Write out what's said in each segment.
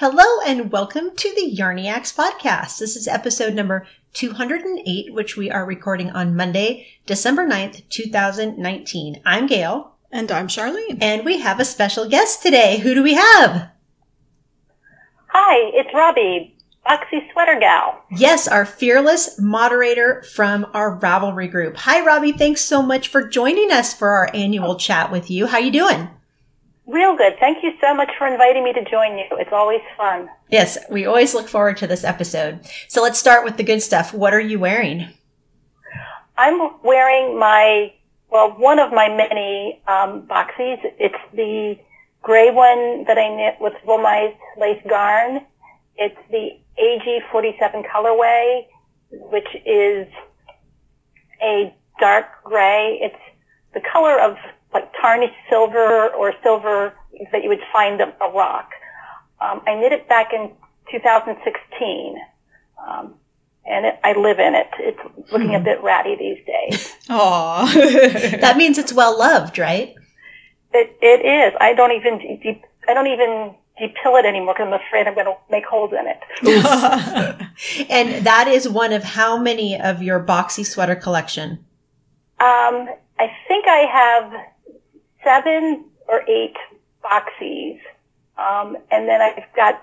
Hello and welcome to the Yarniacs podcast. This is episode number 208, which we are recording on Monday, December 9th, 2019. I'm Gail. And I'm Charlene. And we have a special guest today. Who do we have? Hi, it's Robbie, Boxy Sweater Gal. Yes, our fearless moderator from our Ravelry group. Hi, Robbie. Thanks so much for joining us for our annual chat with you. How you doing? Real good. Thank you so much for inviting me to join you. It's always fun. Yes, we always look forward to this episode. So let's start with the good stuff. What are you wearing? I'm wearing my, well, one of my many um, boxies. It's the gray one that I knit with Wollmeise lace garn. It's the AG47 colorway, which is a dark gray. It's the color of like tarnished silver or silver that you would find a, a rock. Um, I knit it back in 2016. Um, and it, I live in it. It's looking a hmm. bit ratty these days. Aww. that means it's well loved, right? It, it is. I don't even, de- I don't even depill it anymore because I'm afraid I'm going to make holes in it. and that is one of how many of your boxy sweater collection? Um, I think I have seven or eight boxies. Um, and then I've got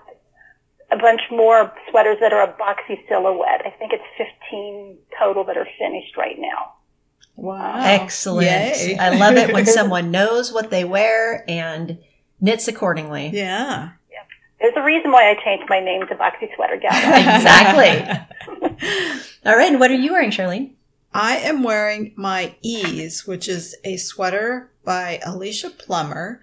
a bunch more sweaters that are a boxy silhouette. I think it's 15 total that are finished right now. Wow. Excellent. Yay. I love it when someone knows what they wear and knits accordingly. Yeah. yeah. There's a reason why I changed my name to Boxy Sweater Gal. exactly. All right. And what are you wearing, Charlene? I am wearing my Ease, which is a sweater by Alicia Plummer.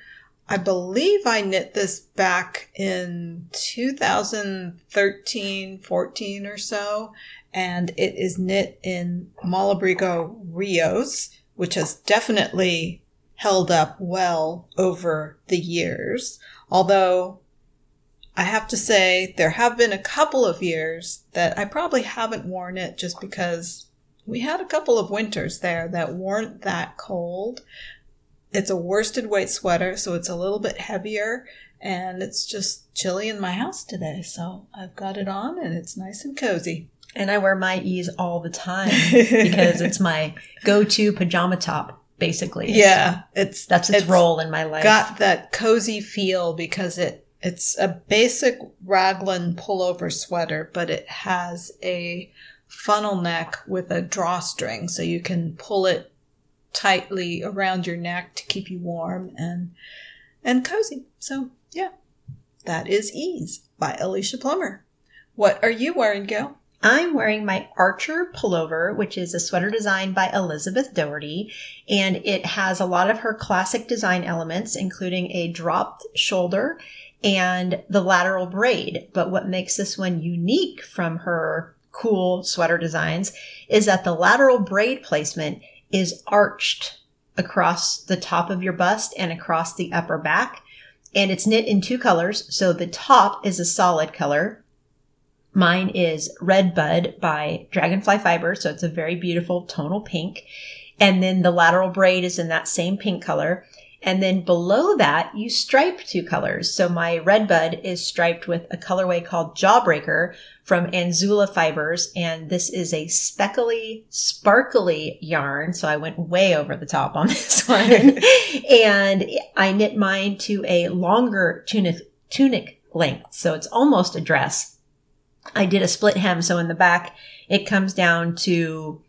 I believe I knit this back in 2013, 14 or so, and it is knit in Malabrigo Rios, which has definitely held up well over the years. Although I have to say, there have been a couple of years that I probably haven't worn it just because we had a couple of winters there that weren't that cold. It's a worsted weight sweater, so it's a little bit heavier, and it's just chilly in my house today. So I've got it on, and it's nice and cozy. And I wear my ease all the time because it's my go-to pajama top, basically. Yeah, it's that's its, it's role in my life. Got that cozy feel because it it's a basic raglan pullover sweater, but it has a funnel neck with a drawstring so you can pull it tightly around your neck to keep you warm and and cozy. So yeah, that is Ease by Alicia Plummer. What are you wearing, Gail? I'm wearing my Archer pullover, which is a sweater designed by Elizabeth Doherty, and it has a lot of her classic design elements, including a dropped shoulder and the lateral braid. But what makes this one unique from her cool sweater designs is that the lateral braid placement is arched across the top of your bust and across the upper back. And it's knit in two colors. So the top is a solid color. Mine is Red Bud by Dragonfly Fiber. So it's a very beautiful tonal pink. And then the lateral braid is in that same pink color. And then below that, you stripe two colors. So my red bud is striped with a colorway called Jawbreaker from Anzula Fibers. And this is a speckly, sparkly yarn. So I went way over the top on this one. and I knit mine to a longer tunic, tunic length. So it's almost a dress. I did a split hem. So in the back, it comes down to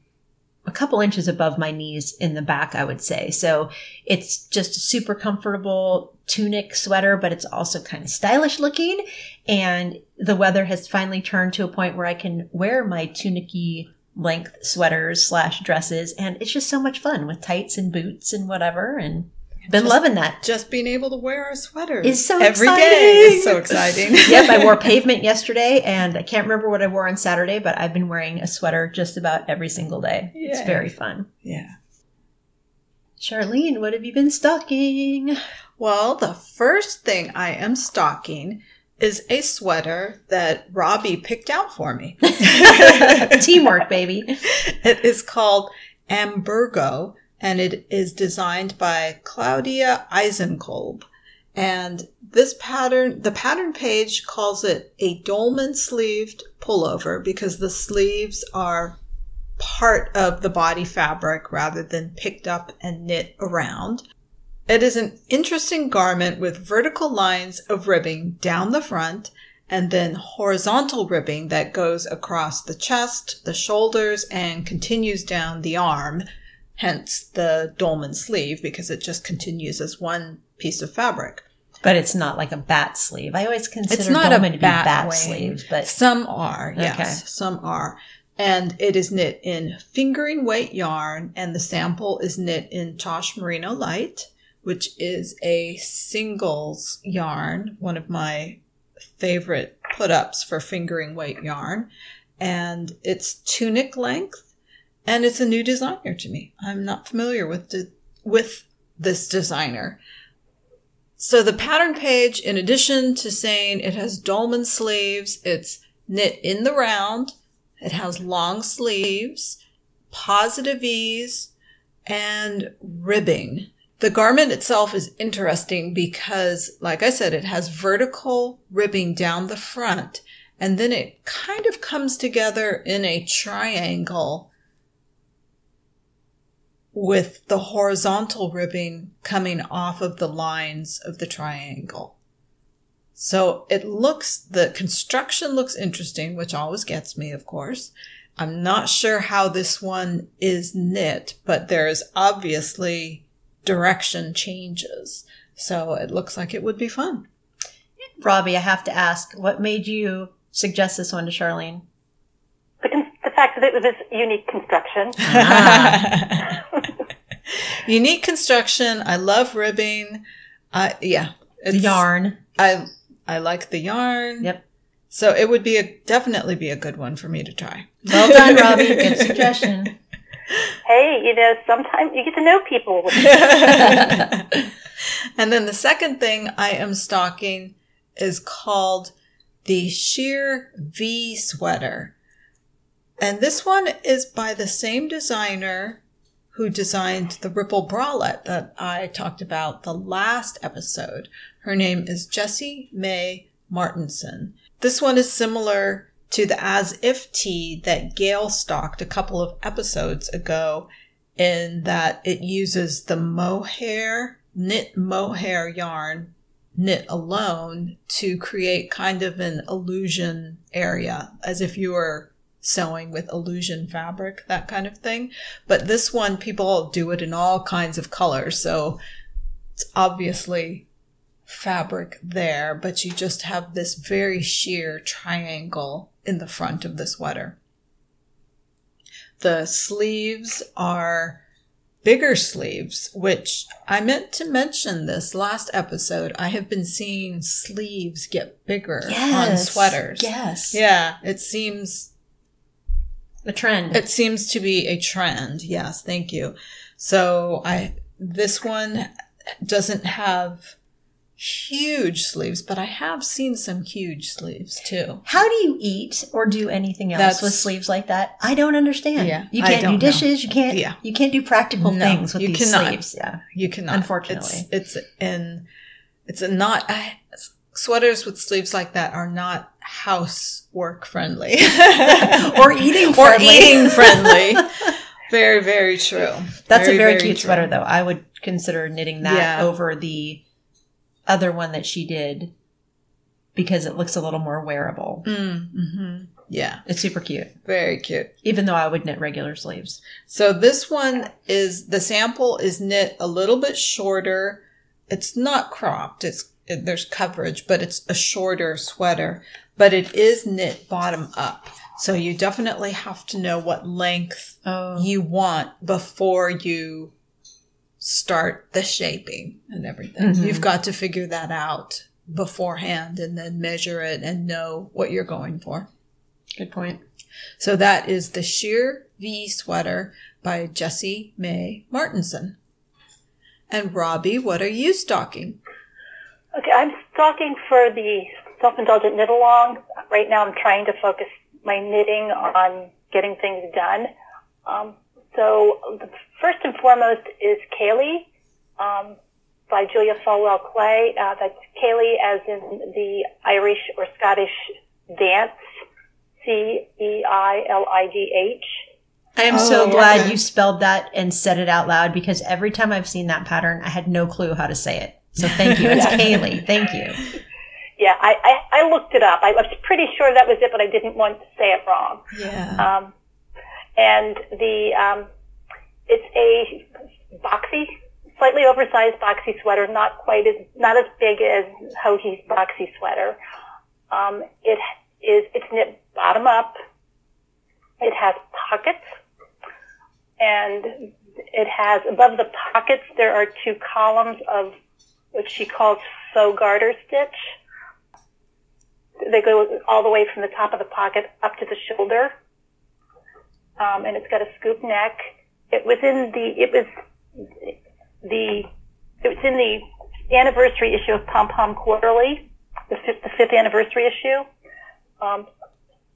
a couple inches above my knees in the back, I would say. So it's just a super comfortable tunic sweater, but it's also kind of stylish looking. And the weather has finally turned to a point where I can wear my tunicky length sweaters slash dresses. And it's just so much fun with tights and boots and whatever. And been just, loving that. Just being able to wear our sweater is so every exciting. day is so exciting. yep, I wore pavement yesterday, and I can't remember what I wore on Saturday, but I've been wearing a sweater just about every single day. Yeah. It's very fun. Yeah. Charlene, what have you been stocking? Well, the first thing I am stocking is a sweater that Robbie picked out for me. Teamwork, baby. It is called Ambergo and it is designed by Claudia Eisenkolb. And this pattern, the pattern page calls it a dolman sleeved pullover because the sleeves are part of the body fabric rather than picked up and knit around. It is an interesting garment with vertical lines of ribbing down the front and then horizontal ribbing that goes across the chest, the shoulders, and continues down the arm, hence the dolman sleeve because it just continues as one piece of fabric. But it's not like a bat sleeve. I always consider It's not a bat, bat wing. but some are, yes, Okay. some are. And it is knit in fingering weight yarn, and the sample is knit in Tosh Merino Light, which is a singles yarn, one of my favorite put ups for fingering weight yarn. And it's tunic length, and it's a new designer to me. I'm not familiar with the, with this designer. So the pattern page, in addition to saying it has dolman sleeves, it's knit in the round, it has long sleeves, positive ease, and ribbing. The garment itself is interesting because, like I said, it has vertical ribbing down the front, and then it kind of comes together in a triangle with the horizontal ribbing coming off of the lines of the triangle. So it looks, the construction looks interesting, which always gets me, of course. I'm not sure how this one is knit, but there's obviously direction changes. So it looks like it would be fun. Robbie, I have to ask, what made you suggest this one to Charlene? The, fact that it was this unique construction. Ah. Unique construction. I love ribbing. Uh, yeah. The yarn. I I like the yarn. Yep. So it would be a definitely be a good one for me to try. Well done, Robbie. Good suggestion. hey, you know, sometimes you get to know people. and then the second thing I am stocking is called the Sheer V sweater. And this one is by the same designer who designed the ripple bralette that I talked about the last episode. Her name is Jessie May Martinson. This one is similar to the As If tee that Gail stocked a couple of episodes ago in that it uses the mohair, knit mohair yarn, knit alone to create kind of an illusion area as if you were sewing with illusion fabric, that kind of thing. But this one, people do it in all kinds of colors. So it's obviously fabric there, but you just have this very sheer triangle in the front of the sweater. The sleeves are bigger sleeves, which I meant to mention this last episode. I have been seeing sleeves get bigger on sweaters. Yes. Yeah, it seems The trend. it seems to be a trend. Yes, thank you. So I this one doesn't have huge sleeves, but I have seen some huge sleeves too. How do you eat or do anything else That's- with sleeves like that? I don't understand. Yeah, you can't do don't know. dishes. You can't. Yeah. You can't do practical No, things with you these cannot. sleeves. Yeah. You cannot. Unfortunately. it's, it's in it's a not I, sweaters with sleeves like that are not housework friendly Or eating or friendly. eating friendly. Very very true. That's a very, very cute true. sweater, though. I would consider knitting that Yeah. over the other one that she did because it looks a little more wearable. Mm, hmm Yeah, It's super cute, very cute. even though I would knit regular sleeves. So this one is the sample is knit a little bit shorter. It's not cropped. It's it, there's coverage, but it's a shorter sweater. But it is knit bottom up. So you definitely have to know what length Oh, you want before you start the shaping and everything. Mhm. You've got to figure that out beforehand and then measure it and know what you're going for. good point. So that is the Sheer V sweater by Jessie May Martinson. And Robbie, what are you stocking? Okay, I'm stalking for the self-indulgent knit along. Right now I'm trying to focus my knitting on getting things done. Um, so the first and foremost is Ceilidh um, by Julia Farwell Clay. Uh, that's Ceilidh as in the Irish or Scottish dance. C E I L I D H. I am Oh, so glad okay. you spelled that and said it out loud because every time I've seen that pattern, I had no clue how to say it. So thank you. It's Yeah. Ceilidh. Thank you. Yeah, I, I, I looked it up. I was pretty sure that was it, but I didn't want to say it wrong. Yeah. Um, and the um, it's a boxy, slightly oversized boxy sweater, not quite as not as big as Joji's boxy sweater. Um, it is it's knit bottom up. It has pockets, and it has above the pockets there are two columns of what she calls faux garter stitch. They go all the way from the top of the pocket up to the shoulder um, and it's got a scoop neck. It was in the it was the it was in the anniversary issue of Pom Pom Quarterly, the fifth, the fifth anniversary issue, um,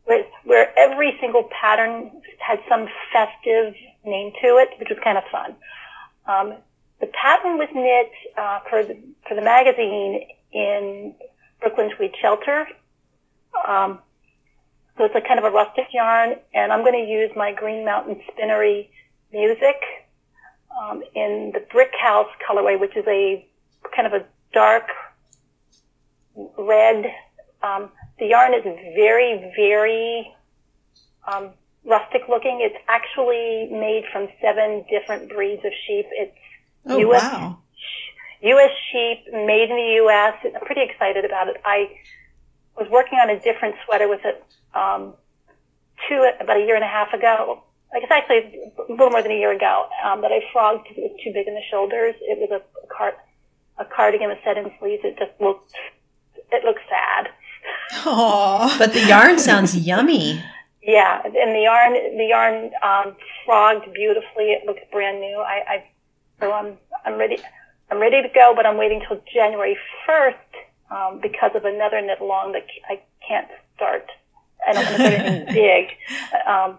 where, where every single pattern had some festive name to it, which was kind of fun. Um, the pattern was knit uh, for the for the magazine in Brooklyn Tweed Shelter. Um, so it's a kind of a rustic yarn, and I'm going to use my Green Mountain Spinnery music um, in the Brick House colorway, which is a kind of a dark red. Um, the yarn is very, very um, rustic looking. It's actually made from seven different breeds of sheep. It's oh, US wow. U.S. sheep, made in the U.S. I'm pretty excited about it. I was working on a different sweater with it um, two about a year and a half ago. I guess actually a little more than a year ago. Um, that I frogged because it was too big in the shoulders. It was a, a cart a cardigan with set-in sleeves. It just looked it looked sad. Aww. But the yarn sounds yummy. Yeah, and the yarn the yarn um, frogged beautifully. It looks brand new. I, I so I'm I'm ready. I'm ready to go, but I'm waiting till January 1st um, because of another knit along that I can't start. And I don't want to big um,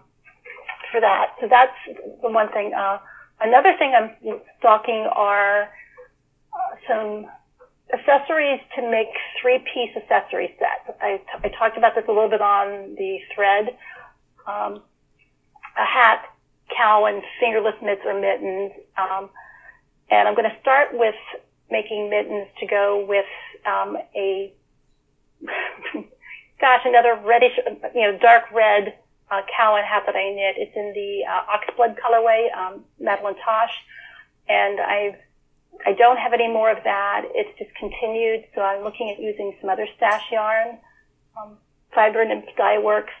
for that. So that's the one thing. Uh, another thing I'm stocking are uh, some accessories to make three-piece accessory sets. I, I talked about this a little bit on the thread. Um, a hat, cowl, and fingerless mitts or mittens. Um, and I'm going to start with making mittens to go with um, a, gosh, another reddish, you know, dark red uh, cowl and hat that I knit. It's in the uh, oxblood colorway, um, Madeline Tosh, and I've I don't have any more of that. It's discontinued, so I'm looking at using some other stash yarn. Um, Fiber and Dye Works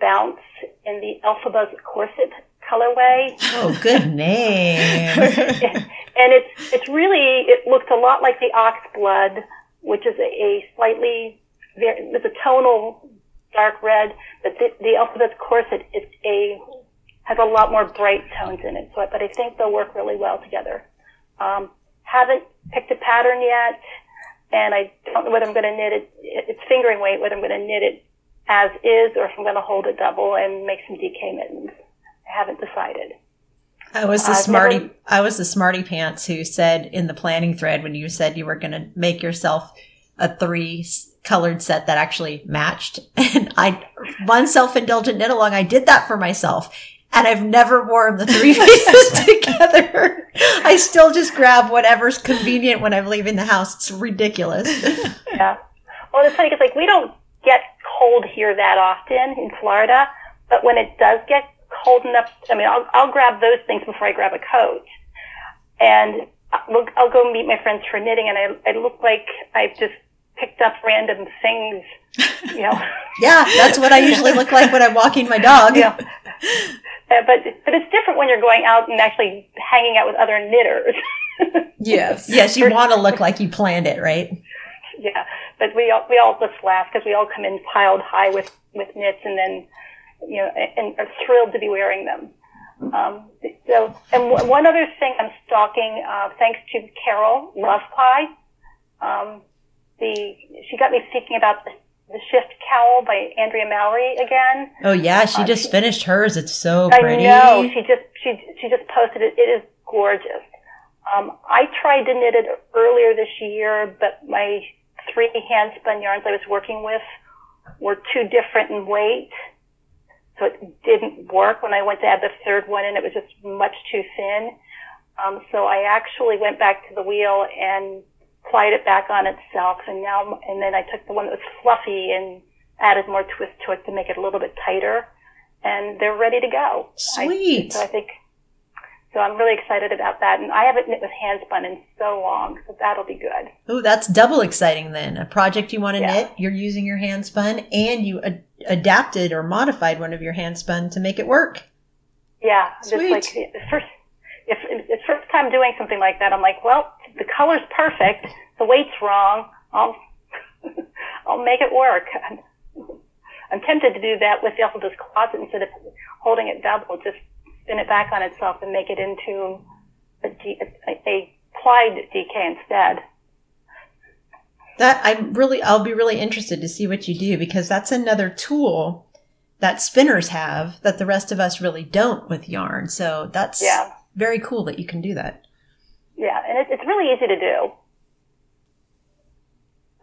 Bounce in the Elphaba's corset colorway. Oh, good name. and it's it's really it looks a lot like the ox blood, which is a, a slightly it's a tonal dark red, but the, the Elphaba's corset is a has a lot more bright tones in it. So, but I think they'll work really well together. Um, haven't picked a pattern yet, and I don't know whether I'm going to knit it. It's fingering weight. Whether I'm going to knit it as is, or if I'm going to hold it double and make some DK mittens. I haven't decided. I was the I've smarty. never- I was the smarty pants who said in the planning thread when you said you were going to make yourself a three colored set that actually matched, and I one self indulgent knit along. I did that for myself, and I've never worn the three pieces together. I still just grab whatever's convenient when I'm leaving the house. It's ridiculous. Yeah. Well, it's funny because like we don't get cold here that often in Florida, but when it does get cold up. I mean, I'll, I'll grab those things before I grab a coat, and I'll, I'll go meet my friends for knitting, and I, I look like I've just picked up random things, you know. Yeah, that's what I usually look like when I'm walking my dog. Yeah. Uh, but but it's different when you're going out and actually hanging out with other knitters. yes. Yes, you want to look like you planned it, right? yeah, but we all we all just laugh because we all come in piled high with with knits, and then you know, and, are thrilled to be wearing them. Um, so, and w- one other thing I'm stalking, uh, thanks to Carol Love Pie. Um, the she got me thinking about the, the shift cowl by Andrea Mowry again. Oh yeah, she Uh, just she- finished hers. It's so pretty. I know she just she she just posted it. It is gorgeous. Um, I tried to knit it earlier this year, but my three hand spun yarns I was working with were too different in weight. Didn't work when I went to add the third one and it was just much too thin. Um, so I actually went back to the wheel and plied it back on itself and now, and then I took the one that was fluffy and added more twist to it to make it a little bit tighter and they're ready to go. Sweet. I, so I think so I'm really excited about that. And I haven't knit with handspun in so long, so that'll be good. Oh, that's double exciting then. A project you want to Yeah. knit, you're using your handspun, and you ad- adapted or modified one of your handspun to make it work. Yeah, Sweet. just like the first, if it's first time doing something like that, I'm like, well, the color's perfect, the weight's wrong. I'll I'll make it work. I'm, tempted to do that with the Elphaba's corset instead of holding it double, just spin it back on itself and make it into a, D, a, a plied DK instead. That I'm really, I'll be really interested to see what you do because that's another tool that spinners have that the rest of us really don't with yarn. So that's Yeah. very cool that you can do that. Yeah, and it, it's really easy to do.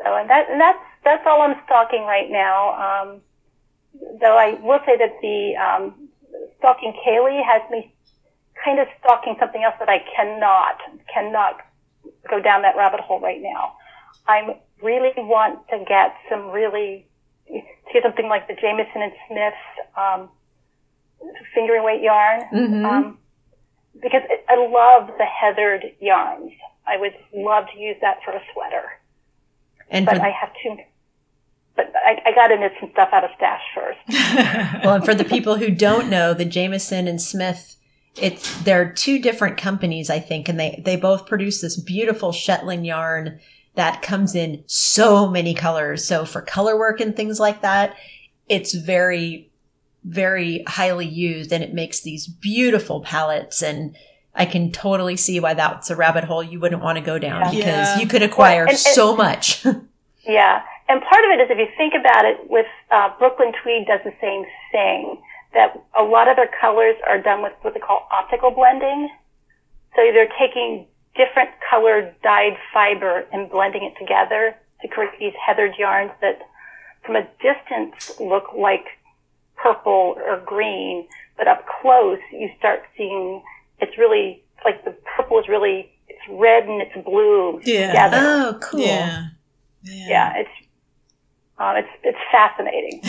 So, and that and that's that's all I'm stalking right now. Um, though I will say that the um, stalking Ceilidh has me kind of stalking something else that I cannot cannot go down that rabbit hole right now. I really want to get some really to get something like the Jamieson and Smith um, fingering weight yarn Mhm. um, because it, I love the heathered yarns. I would love to use that for a sweater, And but for, I have to. But I, I got to knit some stuff out of stash first. well, and for the people who don't know, the Jamieson and Smith, it's they're two different companies, I think, and they they both produce this beautiful Shetland yarn that comes in so many colors. So for color work and things like that, it's very very highly used and it makes these beautiful palettes and I can totally see why that's a rabbit hole you wouldn't want to go down Yeah. because Yeah. you could acquire Well, and- and- so much. Yeah, and part of it is if you think about it, with uh, Brooklyn Tweed does the same thing. That a lot of their colors are done with what they call optical blending. So they're taking different colored dyed fiber and blending it together to create these heathered yarns that, from a distance, look like purple or green, but up close you start seeing it's really like the purple is really it's red and it's blue Yeah. together. oh, cool. Yeah. yeah, it's um, it's it's fascinating.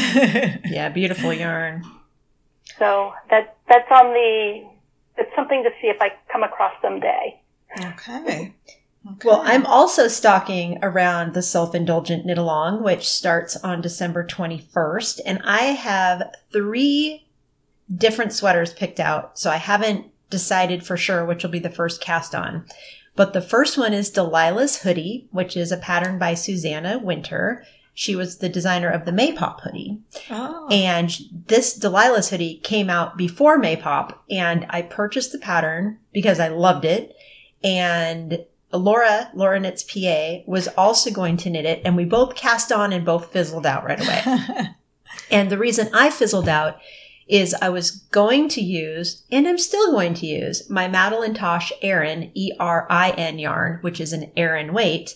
Yeah, beautiful yarn. So that that's on the it's something to see if I come across someday. okay. Okay. Well, I'm also stalking around the self indulgent knit along, which starts on December 21st. And I have three different sweaters picked out. So I haven't decided for sure which will be the first cast on. But the first one is Delilah's hoodie, which is a pattern by Susanna Winter. She was the designer of the Maypop hoodie. Oh. And this Delilah's hoodie came out before Maypop, and I purchased the pattern because I loved it. And Laura, Laura Knits PA, was also going to knit it, and we both cast on and both fizzled out right away. and the reason I fizzled out is I was going to use, and I'm still going to use, my Madeline Tosh Erin, E R I N yarn, which is an Erin weight,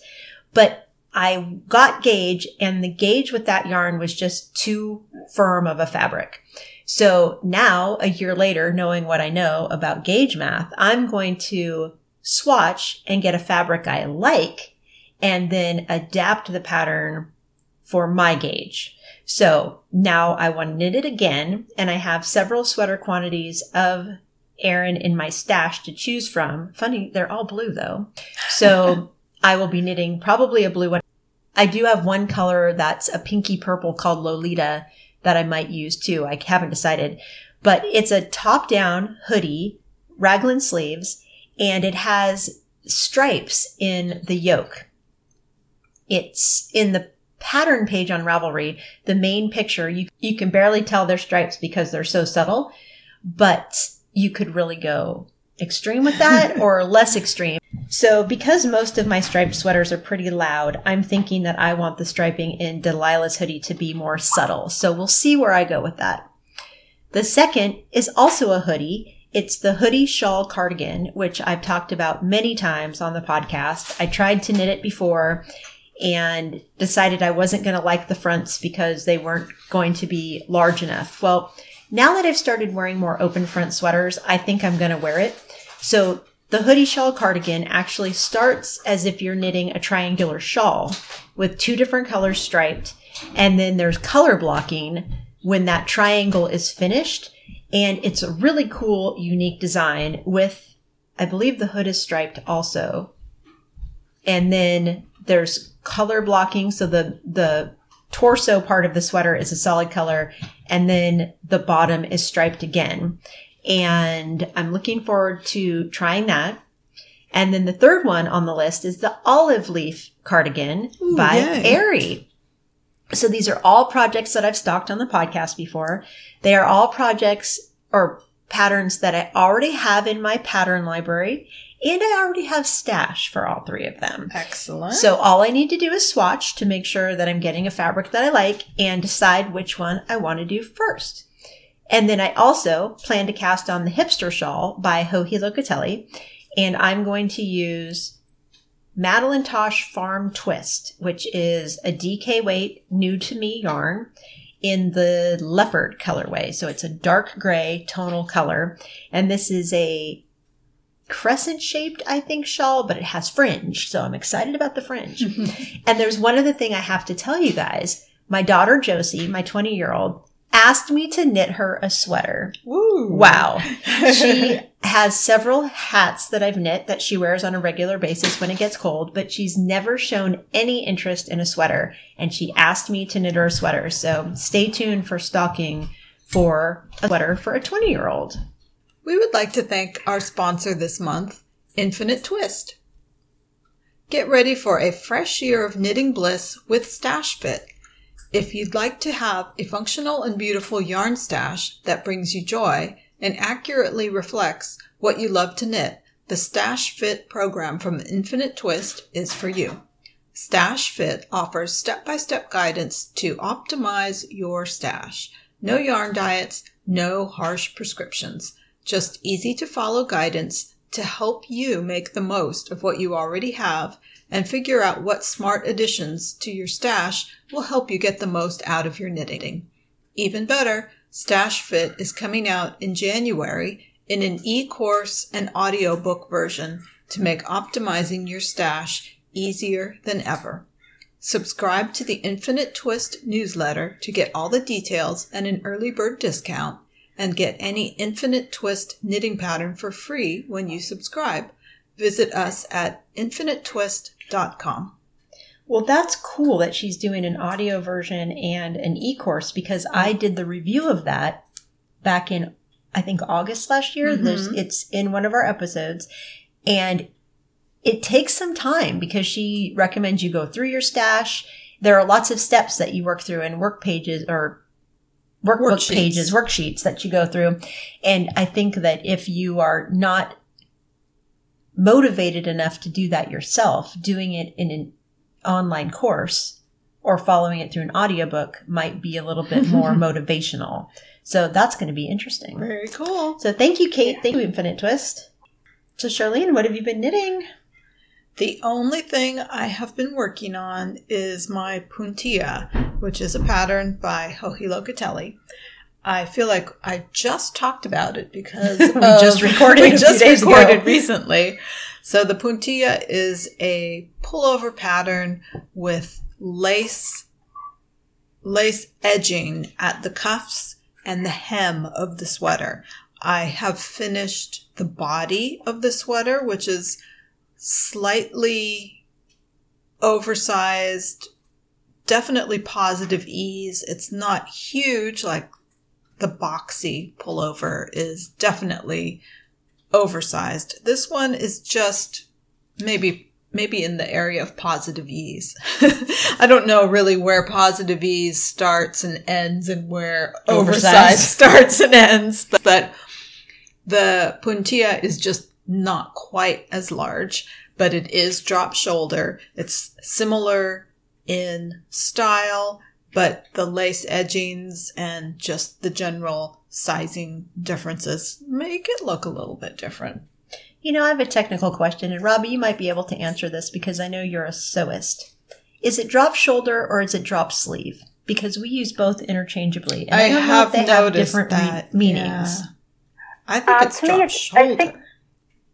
but I got gauge and the gauge with that yarn was just too firm of a fabric. So now, a year later, knowing what I know about gauge math, I'm going to swatch and get a fabric I like and then adapt the pattern for my gauge. So now I want to knit it again and I have several sweater quantities of Erin in my stash to choose from. Funny, they're all blue though. So I will be knitting probably a blue one. I do have one color that's a pinky purple called Lolita that I might use too. I haven't decided, but it's a top down hoodie, raglan sleeves, and it has stripes in the yoke. It's in the pattern page on Ravelry, the main picture, you, you can barely tell they're stripes because they're so subtle, but you could really go extreme with that or less extreme. So because most of my striped sweaters are pretty loud, I'm thinking that I want the striping in Delilah's hoodie to be more subtle. So we'll see where I go with that. The second is also a hoodie It's the hoodie shawl cardigan, which I've talked about many times on the podcast. I tried to knit it before and decided I wasn't going to like the fronts because they weren't going to be large enough. Well, now that I've started wearing more open front sweaters, I think I'm going to wear it. So the hoodie shawl cardigan actually starts as if you're knitting a triangular shawl with two different colors striped. And then there's color blocking when that triangle is finished. And it's a really cool, unique design with, I believe the hood is striped also. And then there's color blocking. So the, the torso part of the sweater is a solid color. And then the bottom is striped again. And I'm looking forward to trying that. And then the third one on the list is the olive leaf cardigan Ooh, by yay. Aerie. So these are all projects that I've stocked on the podcast before. They are all projects or patterns that I already have in my pattern library and I already have stash for all three of them. Excellent. So all I need to do is swatch to make sure that I'm getting a fabric that I like and decide which one I want to do first. And then I also plan to cast on the hipster shawl by Joji Locatelli and I'm going to use Madeline Tosh Farm Twist, which is a DK weight new to me yarn in the leopard colorway. So it's a dark gray tonal color. And this is a crescent shaped, I think, shawl, but it has fringe. So I'm excited about the fringe. and there's one other thing I have to tell you guys. My daughter Josie, my 20 year old, asked me to knit her a sweater. Woo. Wow. She has several hats that I've knit that she wears on a regular basis when it gets cold, but she's never shown any interest in a sweater. And she asked me to knit her a sweater. So stay tuned for stocking for a sweater for a 20 year old. We would like to thank our sponsor this month, Infinite Twist. Get ready for a fresh year of knitting bliss with Stash Fit. If you'd like to have a functional and beautiful yarn stash that brings you joy and accurately reflects what you love to knit, the Stash Fit program from Infinite Twist is for you. Stash Fit offers step by step guidance to optimize your stash. No yarn diets, no harsh prescriptions. Just easy to follow guidance to help you make the most of what you already have and figure out what smart additions to your stash will help you get the most out of your knitting. Even better, Stash Fit is coming out in January in an e-course and audiobook version to make optimizing your stash easier than ever. Subscribe to the Infinite Twist newsletter to get all the details and an early bird discount and get any Infinite Twist knitting pattern for free when you subscribe. Visit us at infinitetwist.com. Well, that's cool that she's doing an audio version and an e course because I did the review of that back in, I think, August last year. Mm-hmm. There's, it's in one of our episodes. And it takes some time because she recommends you go through your stash. There are lots of steps that you work through and work pages or workbook Worksheets. pages, worksheets that you go through. And I think that if you are not motivated enough to do that yourself, doing it in an online course or following it through an audiobook might be a little bit more motivational. So that's going to be interesting. Very cool. So thank you, Kate. Thank you, Infinite Twist. So Charlene, what have you been knitting? The only thing I have been working on is my puntilla, which is a pattern by Joji Locatelli. I feel like I just talked about it because We just recorded we just days ago. recorded recently. So the puntilla is a pullover pattern with lace lace edging at the cuffs and the hem of the sweater. I have finished the body of the sweater, which is slightly oversized, definitely positive ease. It's not huge like the boxy pullover is definitely oversized. This one is just maybe maybe in the area of positive ease. I don't know really where positive ease starts and ends and where oversized, Oversized. starts and ends, but, but the puntilla is just not quite as large, but it is drop shoulder. It's similar in style, but the lace edgings and just the general sizing differences make it look a little bit different. You know, I have a technical question, and Robbie, you might be able to answer this because I know you're a sewist. Is it drop shoulder or is it drop sleeve? Because we use both interchangeably. And I, I don't know have if they have noticed different re- meanings. yeah. I think Uh, it's to me, drop I shoulder. think-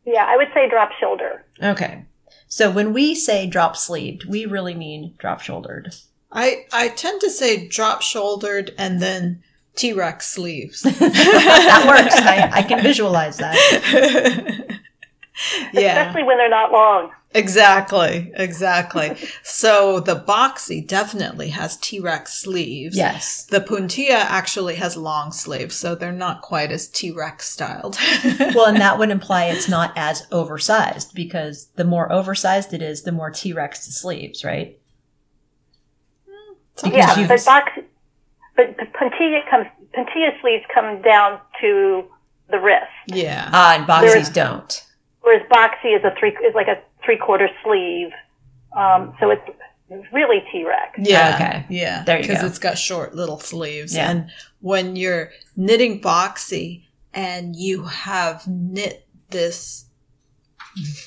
Yeah, I would say drop shoulder. Okay. So when we say drop sleeved, we really mean drop shouldered. I I tend to say drop shouldered and then T Rex sleeves. that works. I, I can visualize that. yeah, Especially when they're not long. Exactly, exactly. so the boxy definitely has T Rex sleeves. Yes. The puntilla actually has long sleeves, so they're not quite as T Rex styled. Well, and that would imply it's not as oversized because the more oversized it is, the more T Rex the sleeves, right? Yeah, but box, but puntilla comes, puntilla sleeves come down to the wrist, yeah. Ah, and boxies There's- don't. whereas boxy is a three is like a three quarter sleeve. Um, so it's really T Rex. Yeah. Okay. Yeah. There you Because it's got short little sleeves. Yeah. And when you're knitting boxy and you have knit this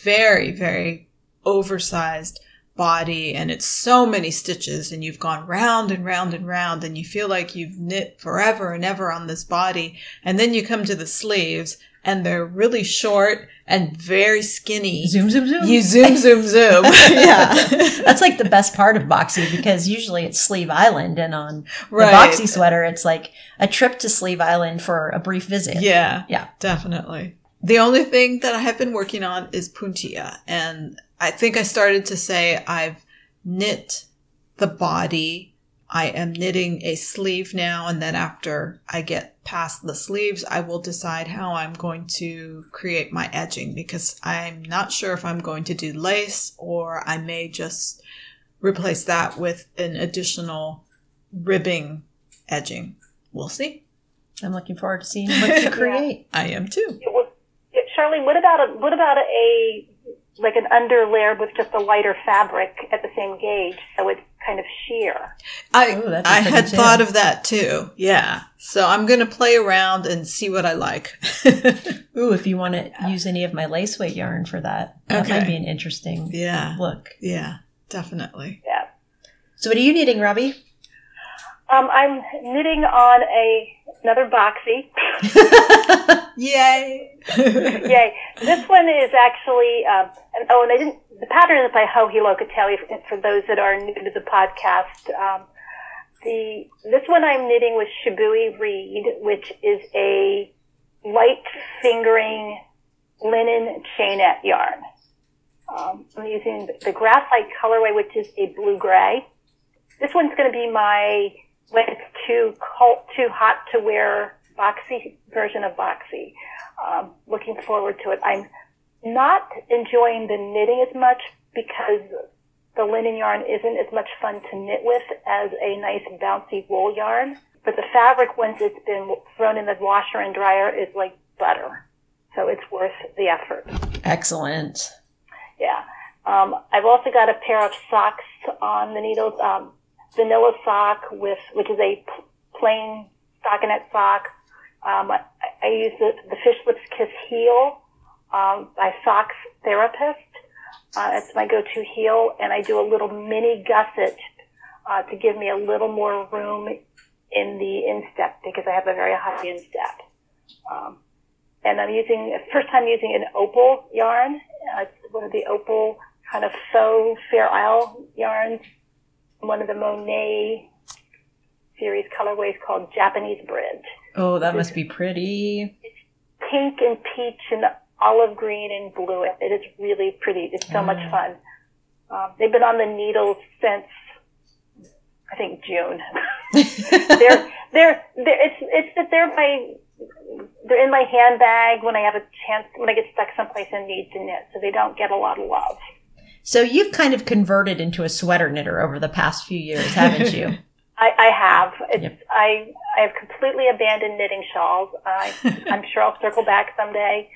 very, very oversized body and it's so many stitches and you've gone round and round and round and you feel like you've knit forever and ever on this body. And then you come to the sleeves and they're really short and very skinny. Zoom, zoom, zoom. You zoom, zoom, zoom. yeah. That's like the best part of boxy because usually it's Sleeve Island, and on Right. the boxy sweater, it's like a trip to Sleeve Island for a brief visit. Yeah. Yeah. Definitely. The only thing that I have been working on is puntilla. And I think I started to say I've knit the body. I am knitting a sleeve now. And then after I get past the sleeves, I will decide how I'm going to create my edging because I'm not sure if I'm going to do lace or I may just replace that with an additional ribbing edging. We'll see. I'm looking forward to seeing what you create. I am too. It Charlene, what about a what about a like an under layer with just a lighter fabric at the same gauge, so it's kind of sheer? I Ooh, I had too. thought of that too. Yeah. So I'm gonna play around and see what I like. Ooh, if you want to use any of my lace weight yarn for that, that Okay. might be an interesting yeah. look. Yeah. Definitely. Yeah. So, what are you knitting, Robbie? Um, I'm knitting on a another boxy. Yay. Yay! This one is actually um, and, oh, and I didn't. The pattern is by Joji Locatelli. For, for those that are new to the podcast, um, the this one I'm knitting with Shibui Reed, which is a light fingering linen chainette yarn. Um, I'm using the graphite colorway, which is a blue gray. This one's going to be my when it's too cold, too hot to wear boxy version of boxy. Um, looking forward to it. I'm not enjoying the knitting as much because the linen yarn isn't as much fun to knit with as a nice bouncy wool yarn. But the fabric, once it's been thrown in the washer and dryer, is like butter. So it's worth the effort. Excellent. Yeah. Um, I've also got a pair of socks on the needles. Um, vanilla sock with, which is a plain stockinette sock. Um, I, I use the, the Fish Lips Kiss heel um, by Sox Therapist. Uh, it's my go-to heel, and I do a little mini gusset uh, to give me a little more room in the instep because I have a very high instep. Um, and I'm using first time using an opal yarn. Uh, it's one of the opal kind of faux Fair Isle yarns. One of the Monet series colorways called Japanese Bridge. Oh, that must be pretty. It's pink and peach and olive green and blue. It is really pretty. It's so much Mm. fun. Um, they've been on the needles since I think June. they're they're they're it's it's that they're my they're in my handbag when I have a chance when I get stuck someplace and need to knit, so they don't get a lot of love. So, you've kind of converted into a sweater knitter over the past few years, haven't you? I, I have. It's, Yep. I I have completely abandoned knitting shawls. I, I'm sure I'll circle back someday.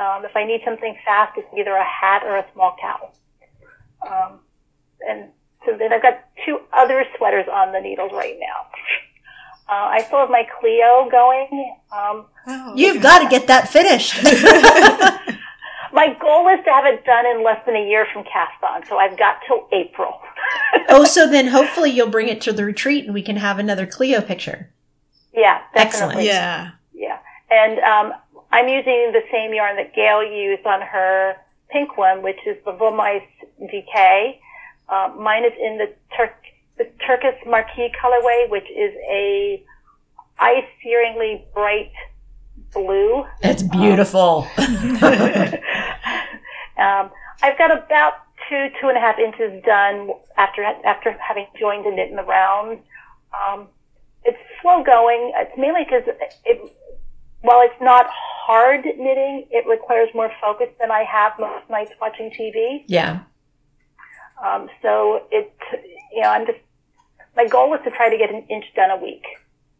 Um, if I need something fast, it's either a hat or a small towel. Um, and so then I've got two other sweaters on the needles right now. Uh, I still have my Clio going. Um, Oh, You've got to get that finished. my goal is to have it done in less than a year from cast on, so I've got till April. oh, so then hopefully you'll bring it to the retreat and we can have another Clio picture. yeah, Excellent. Yeah. Yeah. And um, I'm using the same yarn that Gail used on her pink one, which is the Wollmeise DK. Uh, mine is in the Turk the Turkish Marquis colorway, which is a eye-searingly bright blue. It's beautiful. um, I've got about two, two and a half inches done after after having joined the knit in the round. Um, it's slow going. It's mainly because it, while it's not hard knitting, it requires more focus than I have most nights watching TV. yeah. Um, so it, you know, I'm just my goal is to try to get an inch done a week.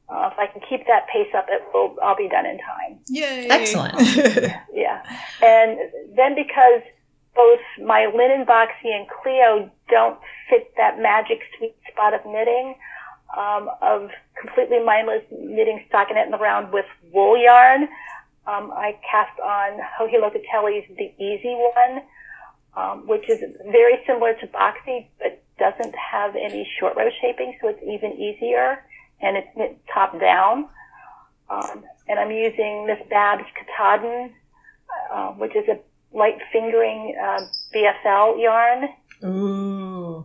Uh, if I can keep that pace up, it will. I'll be done in time. Yay. Excellent. Yeah. And then because both my linen boxy and Cleo don't fit that magic sweet spot of knitting, um, of completely mindless knitting stockinette in the round with wool yarn, um, I cast on Joji Locatelli's The Easy One, um, which is very similar to boxy, but doesn't have any short row shaping, so it's even easier, and it's knit top down. Um, and I'm using Miss Babs Katahdin, uh, which is a light fingering uh, BFL yarn, Ooh.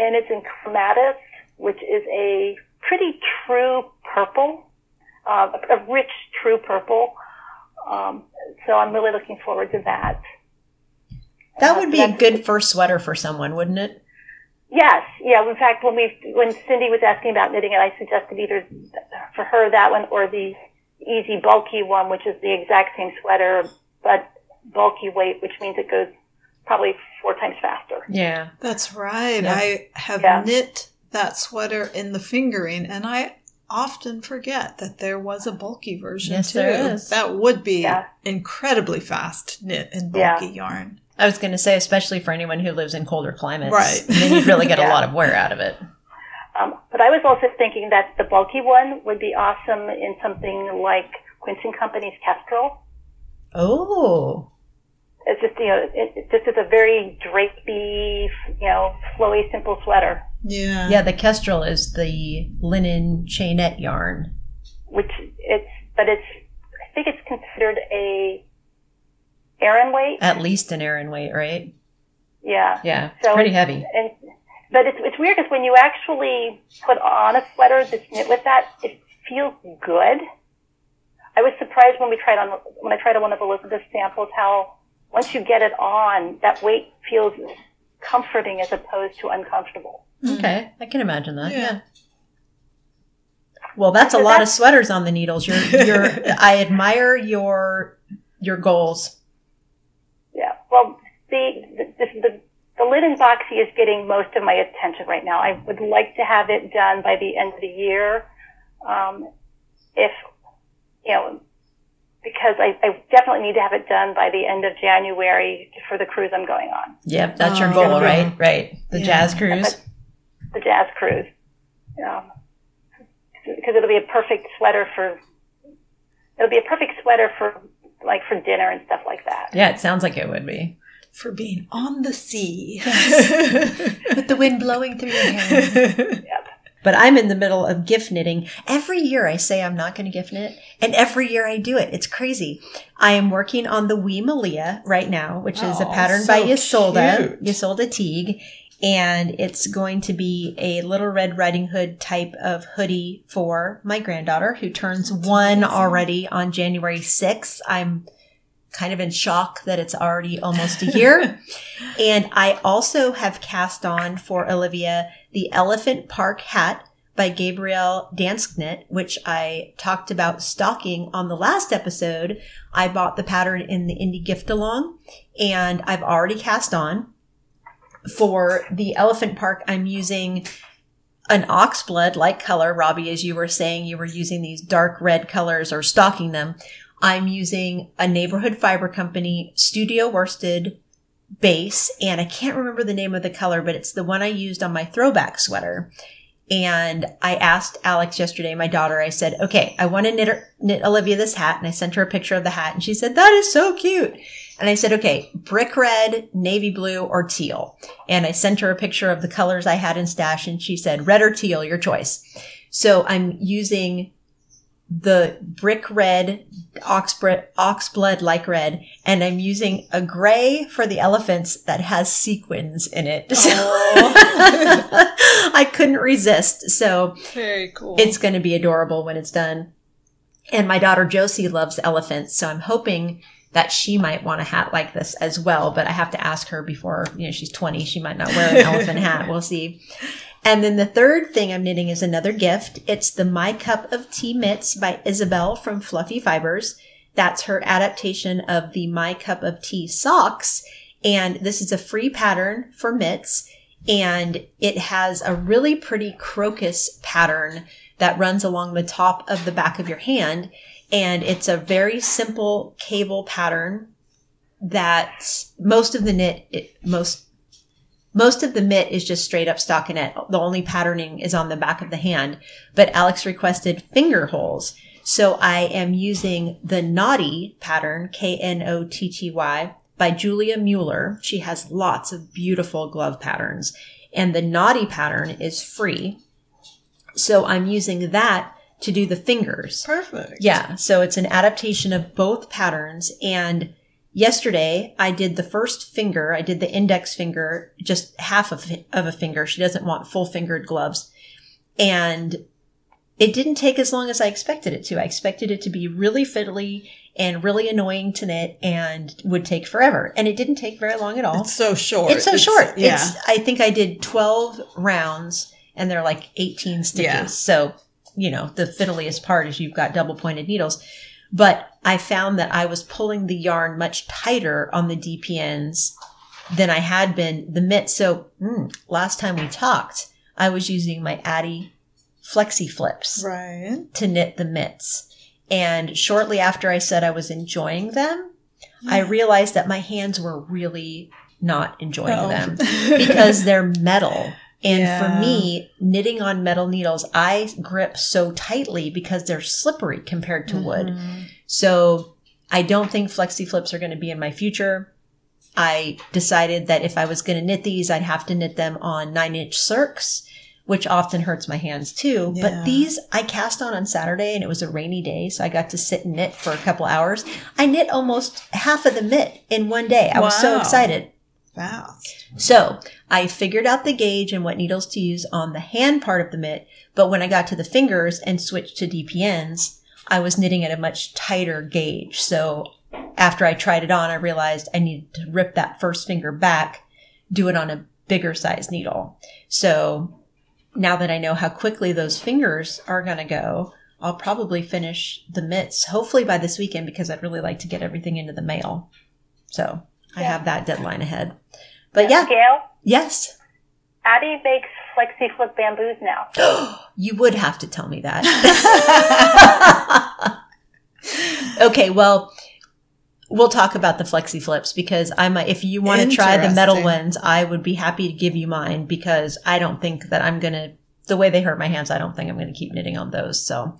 and it's in chromatis, which is a pretty true purple, uh, a rich true purple. Um, so I'm really looking forward to that. That Uh, would be a good first sweater for someone, wouldn't it? Yes, yeah. In fact, when we when Cindy was asking about knitting it, I suggested either for her that one or the easy bulky one, which is the exact same sweater but bulky weight, which means it goes probably four times faster. Yeah. That's right. Yeah. I have Yeah. knit that sweater in the fingering, and I often forget that there was a bulky version Yes, too. there is. That would be Yeah. incredibly fast knit in Yeah. bulky yarn. I was going to say, especially for anyone who lives in colder climates. Right. Then you'd really get a lot of wear out of it. Um, but I was also thinking that the bulky one would be awesome in something like Quince and Company's Kestrel. Oh. It's just you know, it, it just is a very drapey, you know, flowy, simple sweater. Yeah. Yeah, the Kestrel is the linen chainette yarn. which it's but it's I think it's considered a Aran weight. At least an Aran weight, right? Yeah. Yeah. So- pretty heavy. And but it's it's weird because when you actually put on a sweater that's knit with that, it feels good. I was surprised when we tried on when I tried on one of Elizabeth's samples how once you get it on, that weight feels comforting as opposed to uncomfortable. Mm-hmm. Okay. I can imagine that. Yeah. Yeah. Well, that's a So lot of sweaters on the needles. You're, you're, I admire your, your goals. Yeah. Well, the the, the the linen boxy is getting most of my attention right now. I would like to have it done by the end of the year. Um, if you know, because I, I definitely need to have it done by the end of January for the cruise I'm going on, Yep. That's your Oh, goal, yeah. right? Right. The Yeah. jazz cruise. the jazz cruise. Um, because it'll be a perfect sweater for. It'll be a perfect sweater for like for dinner and stuff like that. Yeah. It sounds like it would be. For being on the sea. With the wind blowing through your hair. But I'm in the middle of gift knitting. Every year I say I'm not going to gift knit, and every year I do it. It's crazy. I am working on the Wee Malia right now, which is a Oh, pattern so by Isolde, cute. Isolde Teague. And it's going to be a Little Red Riding Hood type of hoodie for my granddaughter who turns one already on January 6th. I'm kind of in shock that it's already almost a year. and I also have cast on for Olivia the Elephant Park hat by Gabrielle Dansknit, which I talked about stocking on the last episode. I bought the pattern in the indie gift along and I've already cast on. For the Elephant Park, I'm using an oxblood like color. Robbie, as you were saying, you were using these dark red colors or stocking them. I'm using a neighborhood fiber company studio worsted base, and I can't remember the name of the color, but it's the one I used on my throwback sweater. And I asked Alex yesterday, my daughter, I said, okay, I want to knit, her, knit Olivia this hat. And I sent her a picture of the hat and she said, that is so cute. And I said, okay, brick red, navy blue, or teal. And I sent her a picture of the colors I had in stash and she said, red or teal, your choice. So I'm using the brick red oxblood, oxblood like red and i'm using a gray for the elephants that has sequins in it so i couldn't resist so Very cool. it's going to be adorable when it's done and my daughter josie loves elephants so i'm hoping that she might want a hat like this as well but i have to ask her before you know she's 20 she might not wear an elephant hat we'll see and then the third thing I'm knitting is another gift. It's the My Cup of Tea Mitts by Isabel from Fluffy Fibers. That's her adaptation of the My Cup of Tea socks. And this is a free pattern for mitts. And it has a really pretty crocus pattern that runs along the top of the back of your hand. And it's a very simple cable pattern that most of the knit, it, most most of the mitt is just straight up stockinette. The only patterning is on the back of the hand, but Alex requested finger holes. So I am using the Knotty pattern, K-N-O-T-T-Y, by Julia Mueller. She has lots of beautiful glove patterns. And the Knotty pattern is free. So I'm using that to do the fingers. Perfect. Yeah. So it's an adaptation of both patterns. And yesterday I did the first finger. I did the index finger, just half of, of a finger. She doesn't want full fingered gloves. And it didn't take as long as I expected it to. I expected it to be really fiddly and really annoying to knit and would take forever. And it didn't take very long at all. It's so short. It's so short. Yeah. It's, I think I did 12 rounds and they're like 18 stitches. Yeah. So, you know, the fiddliest part is you've got double pointed needles. But I found that I was pulling the yarn much tighter on the DPNs than I had been the mitt. So mm, last time we talked, I was using my Addi Flexi Flips right. to knit the mitts. And shortly after I said I was enjoying them, I realized that my hands were really not enjoying Oh. them because they're metal. And Yeah. for me, knitting on metal needles, I grip so tightly because they're slippery compared to wood. Mhm. So I don't think flexi flips are going to be in my future. I decided that if I was going to knit these, I'd have to knit them on nine inch circs, which often hurts my hands too. Yeah. But these I cast on on Saturday and it was a rainy day. So I got to sit and knit for a couple hours. I knit almost half of the mitt in one day. I was so excited. Fast. So I figured out the gauge and what needles to use on the hand part of the mitt. But when I got to the fingers and switched to DPNs, I was knitting at a much tighter gauge. So after I tried it on, I realized I needed to rip that first finger back, do it on a bigger size needle. So now that I know how quickly those fingers are going to go, I'll probably finish the mitts hopefully by this weekend because I'd really like to get everything into the mail. So I have that deadline ahead. But yeah, Gail, yes. Addi makes flexi flip bamboos now. you would have to tell me that. okay, well, we'll talk about the flexi flips because I'm a, if you want to try the metal ones, I would be happy to give you mine because I don't think that I'm going to the way they hurt my hands, I don't think I'm going to keep knitting on those. So